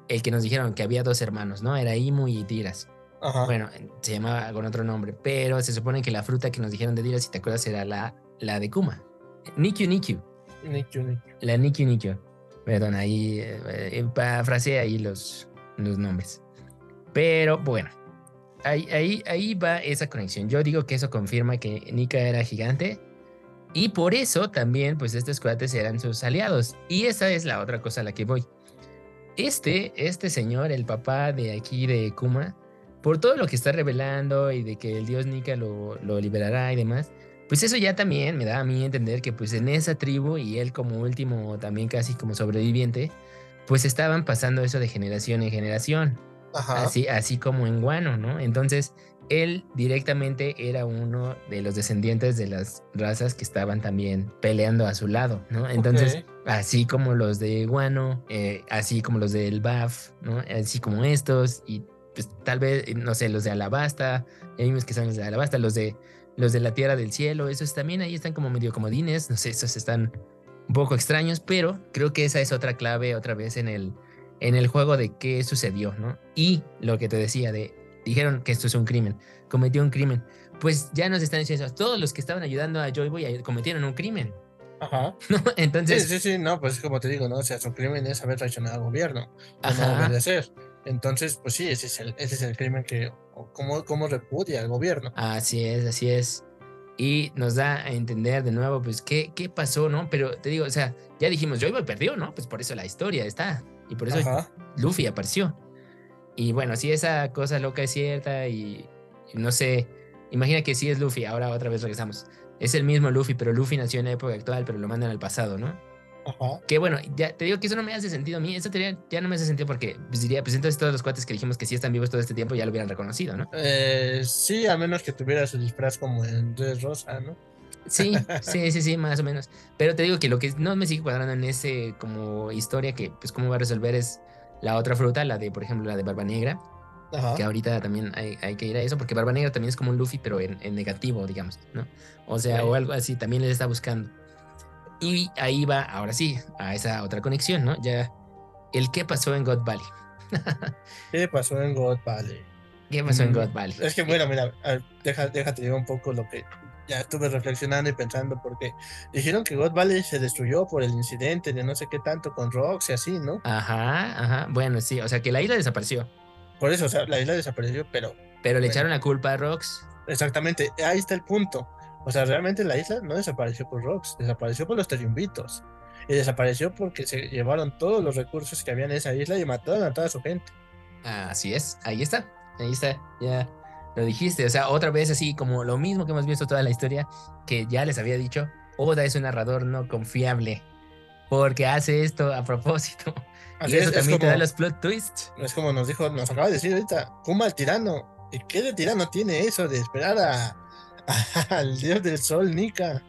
el que nos dijeron que había dos hermanos, ¿no? Era Imu y Tiras. Ajá. Bueno, se llamaba con otro nombre, pero se supone que la fruta que nos dijeron de Dira, si te acuerdas, era la, la de Kuma. Nikyu Nikyu. Nikyu, Nikyu. La Nikyu Nikyu. Perdón, ahí eh, eh, parafraseé ahí los, los nombres. Pero bueno, ahí, ahí, ahí va esa conexión. Yo digo que eso confirma que Nika era gigante. Y por eso también, pues estos cuates eran sus aliados. Y esa es la otra cosa a la que voy. Este, este señor, el papá de aquí de Kuma, por todo lo que está revelando y de que el dios Nika lo, lo liberará y demás, pues eso ya también me da a mí entender que pues en esa tribu y él como último también casi como sobreviviente, pues estaban pasando eso de generación en generación, Ajá. así, así como en Guano, ¿no? Entonces él directamente era uno de los descendientes de las razas que estaban también peleando a su lado, ¿no? Entonces, así como los de Guano, eh, así como los del BAF, ¿no? Así como estos, y pues tal vez, eh, no sé, los de Alabasta, ya vimos que son los de Alabasta, los de, los de la Tierra del Cielo, esos también ahí están como medio comodines, no sé, esos están un poco extraños, pero creo que esa es otra clave otra vez en el, en el juego de qué sucedió, ¿no? Y lo que te decía de, dijeron que esto es un crimen, cometió un crimen, pues ya nos están diciendo, todos los que estaban ayudando a Joy Boy a- cometieron un crimen, Ajá. ¿no? Sí, Entonces, sí, sí, no, pues como te digo, ¿no? O sea, su crimen es haber traicionado al gobierno, no obedecer. Entonces, pues sí, ese es el, ese es el crimen que, o cómo, cómo repudia al gobierno. Así es, así es. Y nos da a entender de nuevo, pues, qué, qué pasó, ¿no? Pero te digo, o sea, ya dijimos, Joy Boy perdió, ¿no? Pues por eso la historia está. Y por eso Ajá. Luffy apareció. Y bueno, si esa cosa loca es cierta y, y no sé, imagina que sí es Luffy, ahora otra vez regresamos. Es el mismo Luffy, pero Luffy nació en la época actual, pero lo mandan al pasado, ¿no? Ajá. Que bueno, ya te digo que eso no me hace sentido a mí. Esa teoría ya no me hace sentido porque pues, diría, pues entonces todos los cuates que dijimos que sí están vivos todo este tiempo ya lo hubieran reconocido, ¿no? Eh, sí, a menos que tuviera su disfraz como en Dress Rosa, ¿no? Sí, sí, sí, sí, más o menos. Pero te digo que lo que no me sigue cuadrando en ese como historia que pues cómo va a resolver es la otra fruta, la de, por ejemplo, la de Barba Negra, Ajá. que ahorita también hay, hay que ir a eso, porque Barba Negra también es como un Luffy, pero en, en negativo, digamos, ¿no? O sea, o algo así, también le está buscando. Y ahí va, ahora sí, a esa otra conexión, ¿no? Ya, el qué pasó en God Valley. ¿Qué pasó en God Valley? ¿Qué pasó en Mm, God Valley? Es que bueno, mira, ver, deja, déjate digo un poco lo que ya estuve reflexionando y pensando, porque dijeron que God Valley se destruyó por el incidente de no sé qué tanto con Rox y así, ¿no? Ajá, ajá. Bueno, sí, o sea que la isla desapareció, Por eso, o sea, la isla desapareció, pero pero le Bueno. echaron la culpa a Rox. exactamente, ahí está el punto. O sea, realmente la isla no desapareció por Rox, desapareció por los triunvitos. Y desapareció porque se llevaron todos los recursos que había en esa isla y mataron a toda su gente. Así es, ahí está, ahí está, ya lo dijiste, o sea, otra vez así como lo mismo que hemos visto toda la historia, que ya les había dicho, Oda es un narrador no confiable, porque hace esto a propósito, Así y eso es, es también te como- da los plot twists. Es como nos dijo, nos acaba de decir ahorita, Kuma el tirano. ¿Y qué de tirano tiene eso de esperar a, al dios del sol, Nika?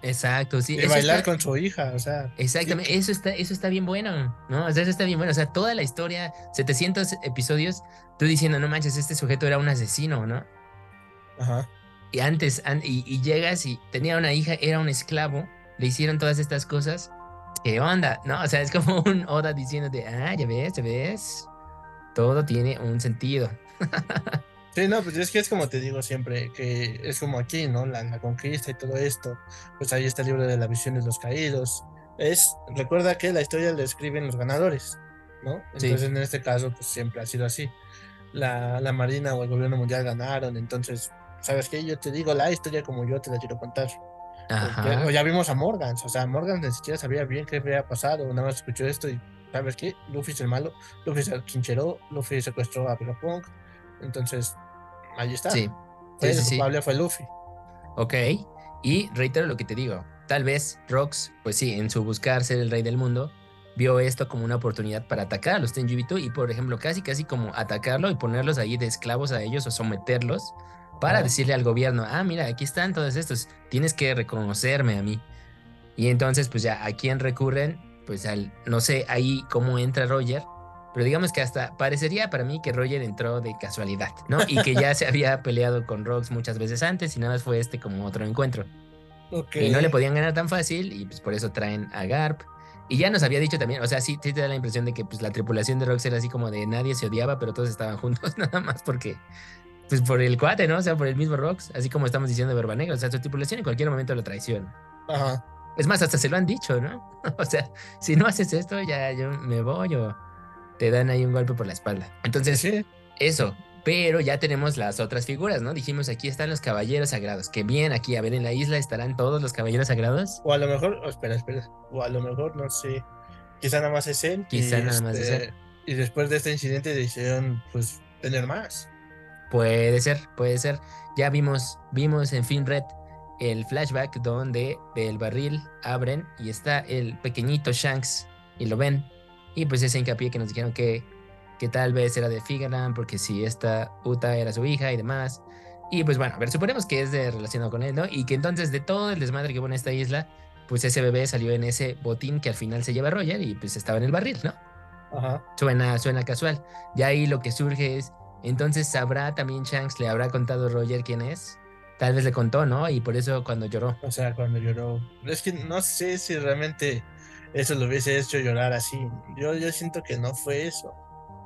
Exacto, sí, eso bailar está- con su hija, o sea. Exactamente, eso está, eso está bien bueno, ¿no? O sea, eso está bien bueno. O sea, toda la historia, 700 episodios, tú diciendo, no manches, este sujeto era un asesino, ¿no? Ajá. Y antes, an- y, y llegas y tenía una hija, era un esclavo, le hicieron todas estas cosas. ¿Qué onda? ¿No? O sea, es como un Oda diciéndote, ah, ya ves, ya ves. Todo tiene un sentido. Sí, no, pues es que es como te digo siempre, que es como aquí, ¿no? La, la conquista y todo esto. Pues ahí está el libro de la visión de los caídos. Es, recuerda que la historia la escriben los ganadores, ¿no? Sí. Entonces en este caso, pues siempre ha sido así. La, la Marina o el gobierno mundial ganaron, entonces, ¿sabes qué? Yo te digo la historia como yo te la quiero contar. Porque- o ya vimos a Morgan, o sea, Morgan ni siquiera sabía bien qué había pasado, nada más escuchó esto y, ¿sabes qué? Luffy es el malo, Luffy se trincheró, Luffy secuestró a Vegapunk, entonces, ahí está. Sí. Fue Sí, el sí, sí. culpable fue Luffy. Ok. Y reitero lo que te digo. Tal vez Rox, pues sí, en su buscar ser el rey del mundo, vio esto como una oportunidad para atacar a los Tenjibito y, por ejemplo, casi, casi como atacarlo y ponerlos ahí de esclavos a ellos o someterlos para decirle al gobierno, ah, mira, aquí están todos estos, tienes que reconocerme a mí. Y entonces, pues ya, ¿a quién recurren? Pues al, no sé, ahí cómo entra Roger, pero digamos que hasta parecería para mí que Roger entró de casualidad, ¿no? Y que ya se había peleado con Rox muchas veces antes y nada más fue este como otro encuentro. Ok. Y no le podían ganar tan fácil y pues por eso traen a Garp. Y ya nos había dicho también, o sea, sí, sí te da la impresión de que pues la tripulación de Rox era así como de nadie se odiaba, pero todos estaban juntos nada más porque, pues por el cuate, ¿no? O sea, por el mismo Rox, así como estamos diciendo de Barba Negra, o sea, su tripulación en cualquier momento lo traiciona. Ajá. Es más, hasta se lo han dicho, ¿no? o sea, si no haces esto, ya yo me voy o te dan ahí un golpe por la espalda. Entonces, Sí, eso, pero ya tenemos las otras figuras, ¿no? Dijimos, aquí están los caballeros sagrados. Que bien, aquí, a ver, en la isla estarán todos los caballeros sagrados. o a lo mejor, oh, espera, espera, o a lo mejor, no sé, quizá nada más es él. Quizá y, nada más es este, Y después de este incidente decidieron, pues, tener más. Puede ser, puede ser. Ya vimos, vimos en Film Red el flashback donde del barril abren y está el pequeñito Shanks y lo ven. Y pues ese hincapié que nos dijeron que, que tal vez era de Figaran, porque si esta Uta era su hija y demás. Y pues bueno, a ver, suponemos que es de relacionado con él, ¿no? Y que entonces de todo el desmadre que hubo en esta isla, pues ese bebé salió en ese botín que al final se lleva Roger y pues estaba en el barril, ¿no? Ajá. Suena, suena casual. Ya ahí lo que surge es, entonces sabrá también Shanks, le habrá contado Roger quién es. Tal vez le contó, ¿no? Y por eso cuando lloró. O sea, cuando lloró. Es que no sé si realmente eso lo hubiese hecho llorar así. Yo, yo siento que no fue eso.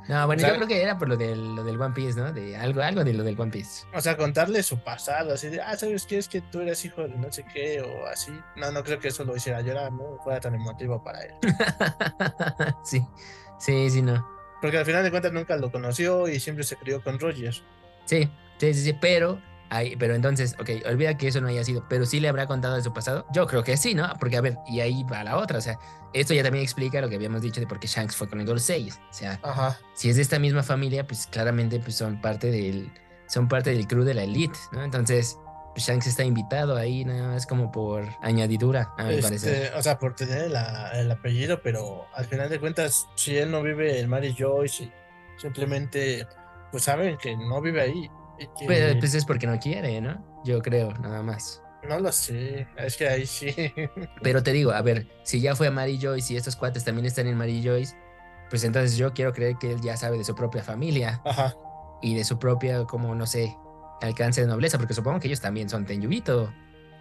No, bueno, O sea- yo creo que era por lo del, lo del One Piece, ¿no? De algo, algo de lo del One Piece. O sea, contarle su pasado, así de, ah, ¿sabes qué? Es que tú eres hijo de no sé qué, o así. No, no creo que eso lo hiciera llorar, ¿no? Fuera tan emotivo para él. sí, sí, sí, no. Porque al final de cuentas nunca lo conoció y siempre se crió con Roger. Sí, sí, sí, sí, pero, ahí, pero entonces, ok, olvida que eso no haya sido, pero sí le habrá contado de su pasado. Yo creo que sí, ¿no? Porque, a ver, y ahí va la otra, o sea, esto ya también explica lo que habíamos dicho de por qué Shanks fue con el Gorosei. O sea, Ajá. si es de esta misma familia, pues claramente pues son parte del, son parte del crew de la elite, ¿no? Entonces, pues Shanks está invitado ahí, nada más como por añadidura, a mi parecer. Este, o sea, por tener la- el apellido, pero al final de cuentas, si él no vive en Mary Joyce, simplemente, pues saben que no vive ahí. Pues, pues es porque no quiere, ¿no? Yo creo, nada más. no lo sé, es que ahí sí. Pero te digo, a ver, si ya fue a Mary Joyce y estos cuates también están en Mary Joyce, pues entonces yo quiero creer que él ya sabe de su propia familia Ajá. y de su propia, como no sé, alcance de nobleza, porque supongo que ellos también son Tenyubito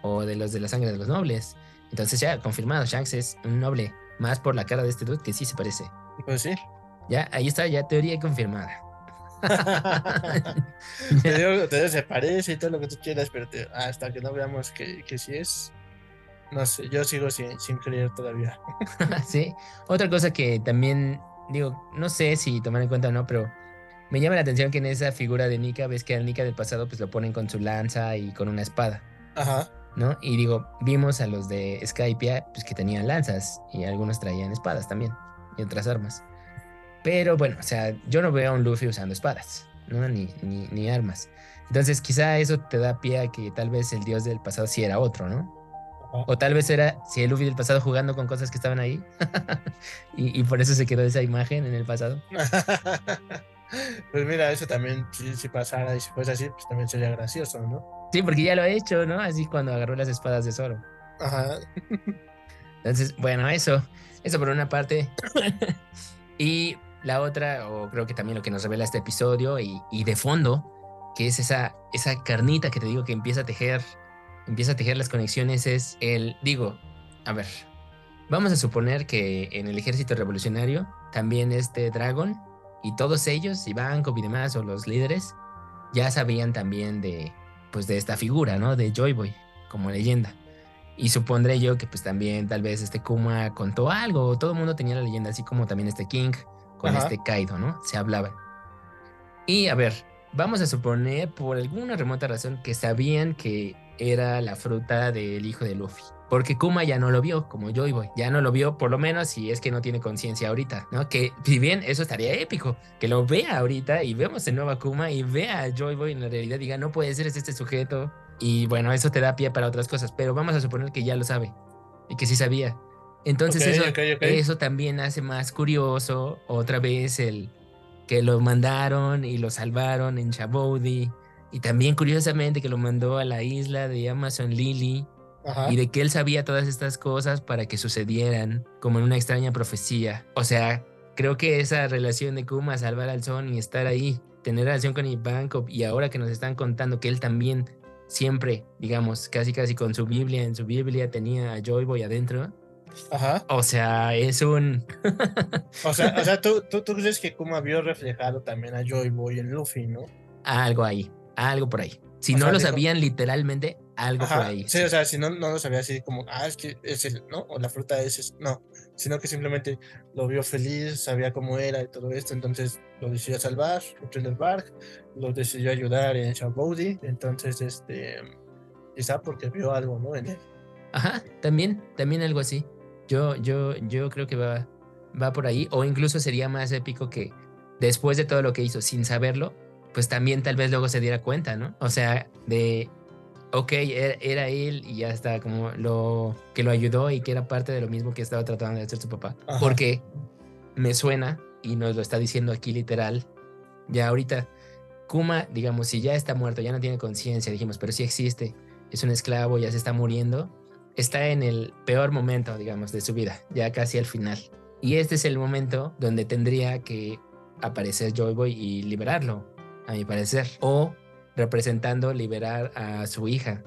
o de los de la sangre de los nobles. Entonces ya, confirmado, Shanks es un noble. Más por la cara de este dude que sí se parece. Pues sí. Ya, ahí está, ya teoría confirmada. te, digo, te digo, se parece y todo lo que tú quieras, pero te- hasta que no veamos que, que sí es. No sé, yo sigo sin, sin creer todavía. sí. Otra cosa que también, digo, no sé si tomar en cuenta o no, pero me llama la atención que en esa figura de Nika, ves que al Nika del pasado pues lo ponen con su lanza y con una espada, Ajá. ¿no? Y digo, vimos a los de Skypiea pues que tenían lanzas y algunos traían espadas también y otras armas. Pero bueno, o sea, yo no veo a un Luffy usando espadas, ¿no? Ni, ni, ni armas. Entonces quizá eso te da pie a que tal vez el dios del pasado sí era otro, ¿no? O tal vez era si el Luffy del pasado jugando con cosas que estaban ahí. y, y por eso se quedó esa imagen en el pasado. pues mira, eso también, si, si pasara y si fuese así, pues también sería gracioso, ¿no? Sí, porque ya lo ha hecho, ¿no? Así cuando agarró las espadas de Zoro. Ajá. Entonces, bueno, eso. Eso por una parte. y la otra, o creo que también lo que nos revela este episodio y, y de fondo, que es esa, esa carnita que te digo que empieza a tejer, empieza a tejer las conexiones, es el, digo, a ver, vamos a suponer que en el ejército revolucionario también este Dragon y todos ellos, Ivankov y demás, o los líderes, ya sabían también de, pues de esta figura, ¿no? De Joy Boy, como leyenda. Y supondré yo que pues también tal vez este Kuma contó algo, todo el mundo tenía la leyenda, así como también este King con Ajá. este Kaido, ¿no? Se hablaban. Y a ver, vamos a suponer por alguna remota razón que sabían que era la fruta del hijo de Luffy. Porque Kuma ya no lo vio, como Joy Boy. Ya no lo vio, por lo menos si es que no tiene conciencia ahorita, ¿no? Que si bien eso estaría épico, que lo vea ahorita y vemos de nuevo a Kuma y vea a Joy Boy en la realidad, diga, no puede ser, es este sujeto. Y bueno, eso te da pie para otras cosas, pero vamos a suponer que ya lo sabe y que sí sabía. Entonces eso, eso también hace más curioso otra vez el que lo mandaron y lo salvaron en Chabody. Y también curiosamente que lo mandó a la isla de Amazon Lily Ajá. y de que él sabía todas estas cosas para que sucedieran como en una extraña profecía. O sea, creo que esa relación de Kuma salvar al Son y estar ahí, tener relación con Ivankov y ahora que nos están contando que él también siempre, digamos, casi casi con su Biblia, en su Biblia tenía a Joy Boy adentro. Ajá. O sea, es un... O sea, o sea ¿tú, tú, tú crees que Kuma vio reflejado también a Joy Boy en Luffy, ¿no? algo ahí, algo por ahí. Si O no sea, lo sabían literalmente, algo por ahí. Sí, o sea, si no, no lo sabía así como, ah, es que es el, ¿no? O la fruta es, es- no, sino que simplemente lo vio feliz, sabía cómo era y todo esto, entonces lo decidió salvar, en Thriller Bark, lo decidió ayudar en Shabody, entonces, este, quizá porque vio algo, ¿no? En él. Ajá, también, también algo así. Yo, yo, yo creo que va, va por ahí. O incluso sería más épico que después de todo lo que hizo sin saberlo, pues también tal vez luego se diera cuenta, ¿no? O sea, de, ok, era, era él y ya está, como lo que lo ayudó y que era parte de lo mismo que estaba tratando de hacer su papá. Ajá. Porque me suena, y nos lo está diciendo aquí literal, ya ahorita, Kuma, digamos, si ya está muerto, ya no tiene conciencia, dijimos, pero sí existe, es un esclavo, ya se está muriendo, está en el peor momento, digamos, de su vida, ya casi al final. Y este es el momento donde tendría que aparecer Joy Boy y liberarlo, a mi parecer. O representando liberar a su hija.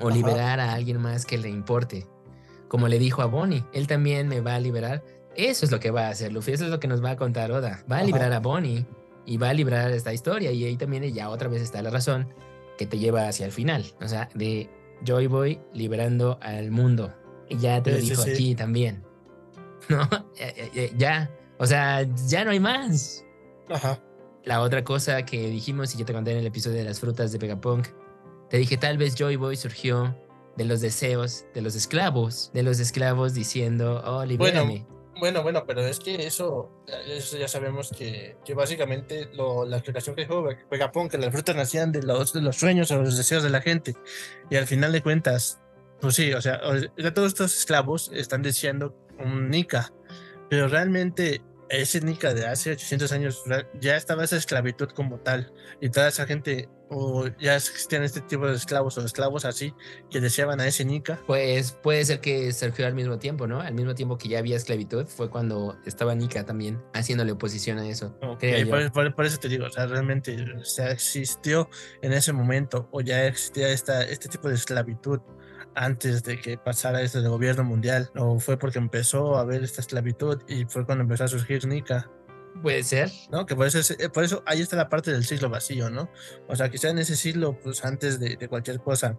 O Ajá. liberar a alguien más que le importe. Como le dijo a Bonnie, él también me va a liberar. Eso es lo que va a hacer Luffy, eso es lo que nos va a contar Oda. Va a Ajá. liberar a Bonnie y va a liberar esta historia. Y ahí también ya otra vez está la razón que te lleva hacia el final. O sea, de Joy Boy liberando al mundo. Y ya te lo Sí, dijo sí. aquí también. ¿No? Ya. O sea, ya no hay más. Ajá. La otra cosa que dijimos, y yo te conté en el episodio de las frutas de Vegapunk, te dije, tal vez Joy Boy surgió de los deseos de los esclavos, de los esclavos diciendo, oh, libérame. Bueno, bueno, pero es que eso, eso ya sabemos que, que básicamente la explicación que dijo Ve- Vegapunk, que las frutas nacían de los, sueños o los deseos de la gente. Y al final de cuentas, pues sí, o sea, ya todos estos esclavos están deseando un Nika, pero realmente ese Nika de hace 800 años ya estaba esa esclavitud como tal. Y toda esa gente, o ya existían este tipo de esclavos o esclavos así, que deseaban a ese Nika. Pues puede ser que surgió al mismo tiempo, ¿no? Al mismo tiempo que ya había esclavitud, fue cuando estaba Nika también haciéndole oposición a eso. Ok, creo yo. por, por- por eso te digo, o sea, realmente o sea, existió en ese momento o ya existía esta, este tipo de esclavitud antes de que pasara este del gobierno mundial, o fue porque empezó a haber esta esclavitud y fue cuando empezó a surgir Nika. Puede ser. ¿no? Que por eso, es- eh, por eso ahí está la parte del siglo vacío, ¿no? O sea, quizá en ese siglo, pues antes de, de cualquier cosa,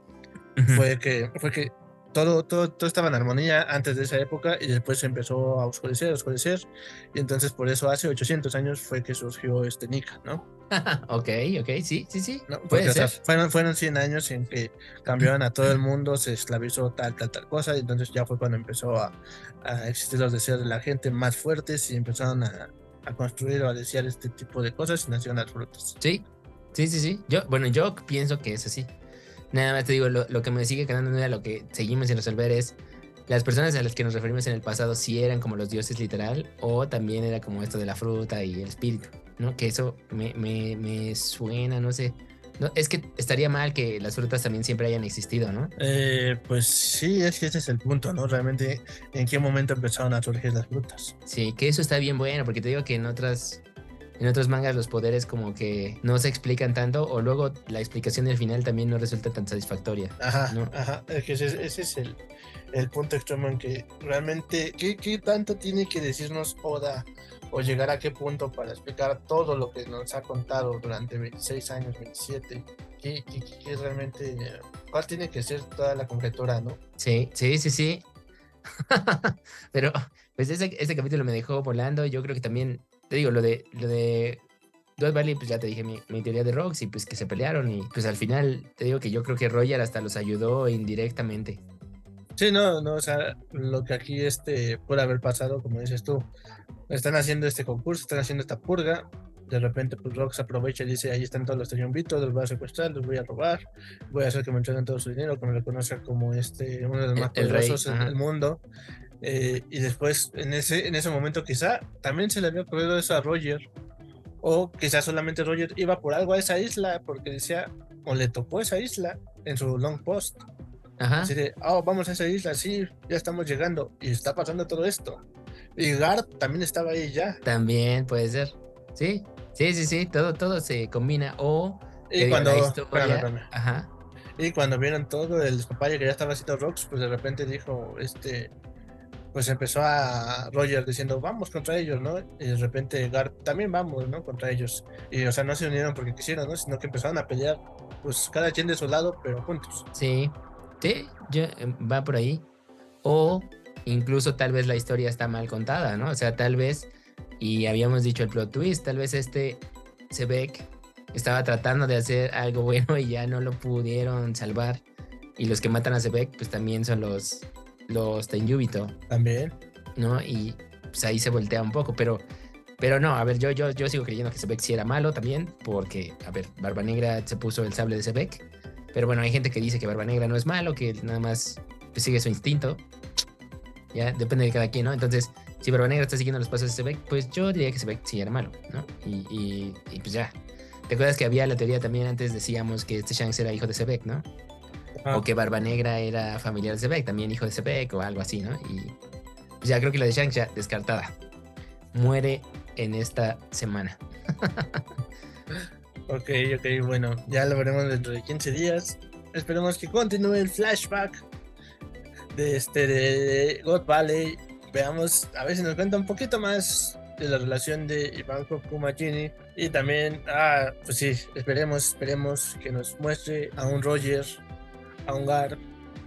fue que, fue que todo, todo, todo estaba en armonía antes de esa época y después se empezó a oscurecer, a oscurecer, y entonces por eso hace 800 años fue que surgió este Nika, ¿no? ok, ok, sí, sí, sí. ¿No? Porque, Puede o sea, ser. fueron, fueron 100 años en que cambiaron a todo el mundo, se esclavizó tal, tal, tal cosa, y entonces ya fue cuando empezó a, a existir los deseos de la gente más fuertes y empezaron a, a construir o a desear este tipo de cosas y nacieron las frutas. Sí, sí, sí, sí. Yo, bueno, yo pienso que es así. Nada más te digo, lo, lo que me sigue quedando en duda, lo que seguimos sin resolver es las personas a las que nos referimos en el pasado si eran como los dioses literal o también era como esto de la fruta y el espíritu, ¿no? Que eso me, me, me suena, no sé. No, es que estaría mal que las frutas también siempre hayan existido, ¿no? Eh, pues sí, es que ese es el punto, ¿no? Realmente, ¿en qué momento empezaron a surgir las frutas? Sí, que eso está bien bueno, porque te digo que en otras, en otros mangas los poderes como que no se explican tanto, o luego la explicación del final también no resulta tan satisfactoria. Ajá, No. ajá, es que ese, ese es el, el punto extremo en que realmente, ¿qué, ¿qué tanto tiene que decirnos Oda o llegar a qué punto para explicar todo lo que nos ha contado durante 26 años, 27? ¿Qué, qué, qué- qué realmente, cuál tiene que ser toda la conjetura, no? Sí, sí, sí, sí. Pero pues ese, ese capítulo me dejó volando. Yo creo que también, te digo, lo de lo de Dot Valley, pues ya te dije mi, mi teoría de Rox y pues que se pelearon y pues al final te digo que yo creo que Roger hasta los ayudó indirectamente. Sí, no, no, o sea, lo que aquí este puede haber pasado, como dices tú, están haciendo este concurso, están haciendo esta purga, de repente pues Rox aprovecha y dice, ahí están todos los triunvitos, los voy a secuestrar, los voy a robar, voy a hacer que me entreguen todo su dinero, que me reconozca como este, uno de los El- más el rey, poderosos ajá. del mundo. Eh, y después, en ese, en ese momento quizá también se le había ocurrido eso a Roger, o quizá solamente Roger iba por algo a esa isla, porque decía, o le tocó esa isla en su long post. Ajá. Así de, oh, vamos a esa isla, sí, ya estamos llegando. Y está pasando todo esto. Y Garth también estaba ahí ya. También puede ser. Sí, sí, sí, sí. Todo, todo se combina. O Y cuando, la historia- espérame, espérame. Ajá. y cuando vieron todo el despapalle que ya estaba haciendo Rox, pues de repente dijo, este, pues empezó a Roger diciendo, vamos contra ellos, ¿no? Y de repente Garth, también vamos, ¿no? Contra ellos. Y o sea, no se unieron porque quisieron, ¿no? Sino que empezaron a pelear, pues cada quien de su lado, pero juntos. Sí, sí, yo, em, va por ahí. O incluso tal vez la historia está mal contada, ¿no? O sea, tal vez, y habíamos dicho el plot twist, tal vez este Sebek estaba tratando de hacer algo bueno y ya no lo pudieron salvar. Y los que matan a Sebek, pues también son los, los Tenjúbito, También. ¿no? Y pues ahí se voltea un poco, pero... Pero no, a ver, yo, yo, yo sigo creyendo que Sebek sí era malo también, porque, a ver, Barba Negra se puso el sable de Sebek, pero bueno, hay gente que dice que Barba Negra no es malo, que nada más pues, sigue su instinto. Ya, depende de cada quien, ¿no? Entonces, si Barba Negra está siguiendo los pasos de Sebek, pues yo diría que Sebek sí era malo, ¿no? Y, y, y pues ya. ¿Te acuerdas que había la teoría también antes decíamos que este Shanks era hijo de Sebek, ¿no? O que Barba Negra era familiar de Sebek, también hijo de Sebek o algo así, ¿no? Y pues ya creo que la de Shanks ya descartada. Muere en esta semana. Ok, ok, bueno, ya lo veremos dentro de 15 días. Esperemos que continúe el flashback de este de God Valley. Veamos, a ver si nos cuenta un poquito más de la relación de Ivanko Kumagini. Y también, ah, pues sí, esperemos, esperemos que nos muestre a un Roger, a un Gar,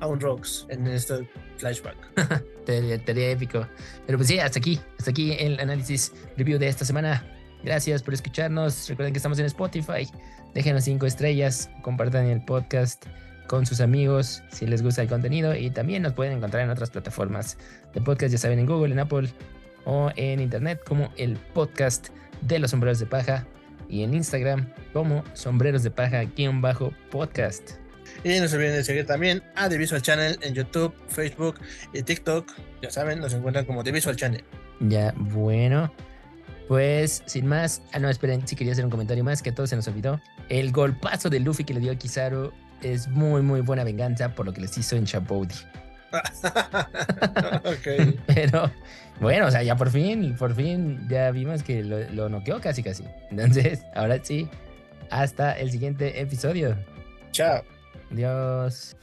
a un Rox en este flashback. Estaría épico. Pero pues sí, hasta aquí. Hasta aquí el análisis review de esta semana. Gracias por escucharnos. Recuerden que estamos en Spotify. Déjenos cinco estrellas. Compartan el podcast con sus amigos si les gusta el contenido. Y también nos pueden encontrar en otras plataformas de podcast, ya saben, en Google, en Apple o en Internet como el podcast de los sombreros de paja. Y en Instagram como sombreros de paja bajo podcast. Y no se olviden de seguir también a The Visual Channel en YouTube, Facebook y TikTok. Ya saben, nos encuentran como The Visual Channel. Ya, bueno. Pues sin más, ah no, esperen, si quería hacer un comentario más, que a todos se nos olvidó. El golpazo de Luffy que le dio a Kizaru es muy, muy buena venganza por lo que les hizo en Chapoudi. ok. Pero bueno, o sea, ya por fin, por fin ya vimos que lo, lo noqueó casi, casi. Entonces, ahora sí, hasta el siguiente episodio. Chao. Adiós.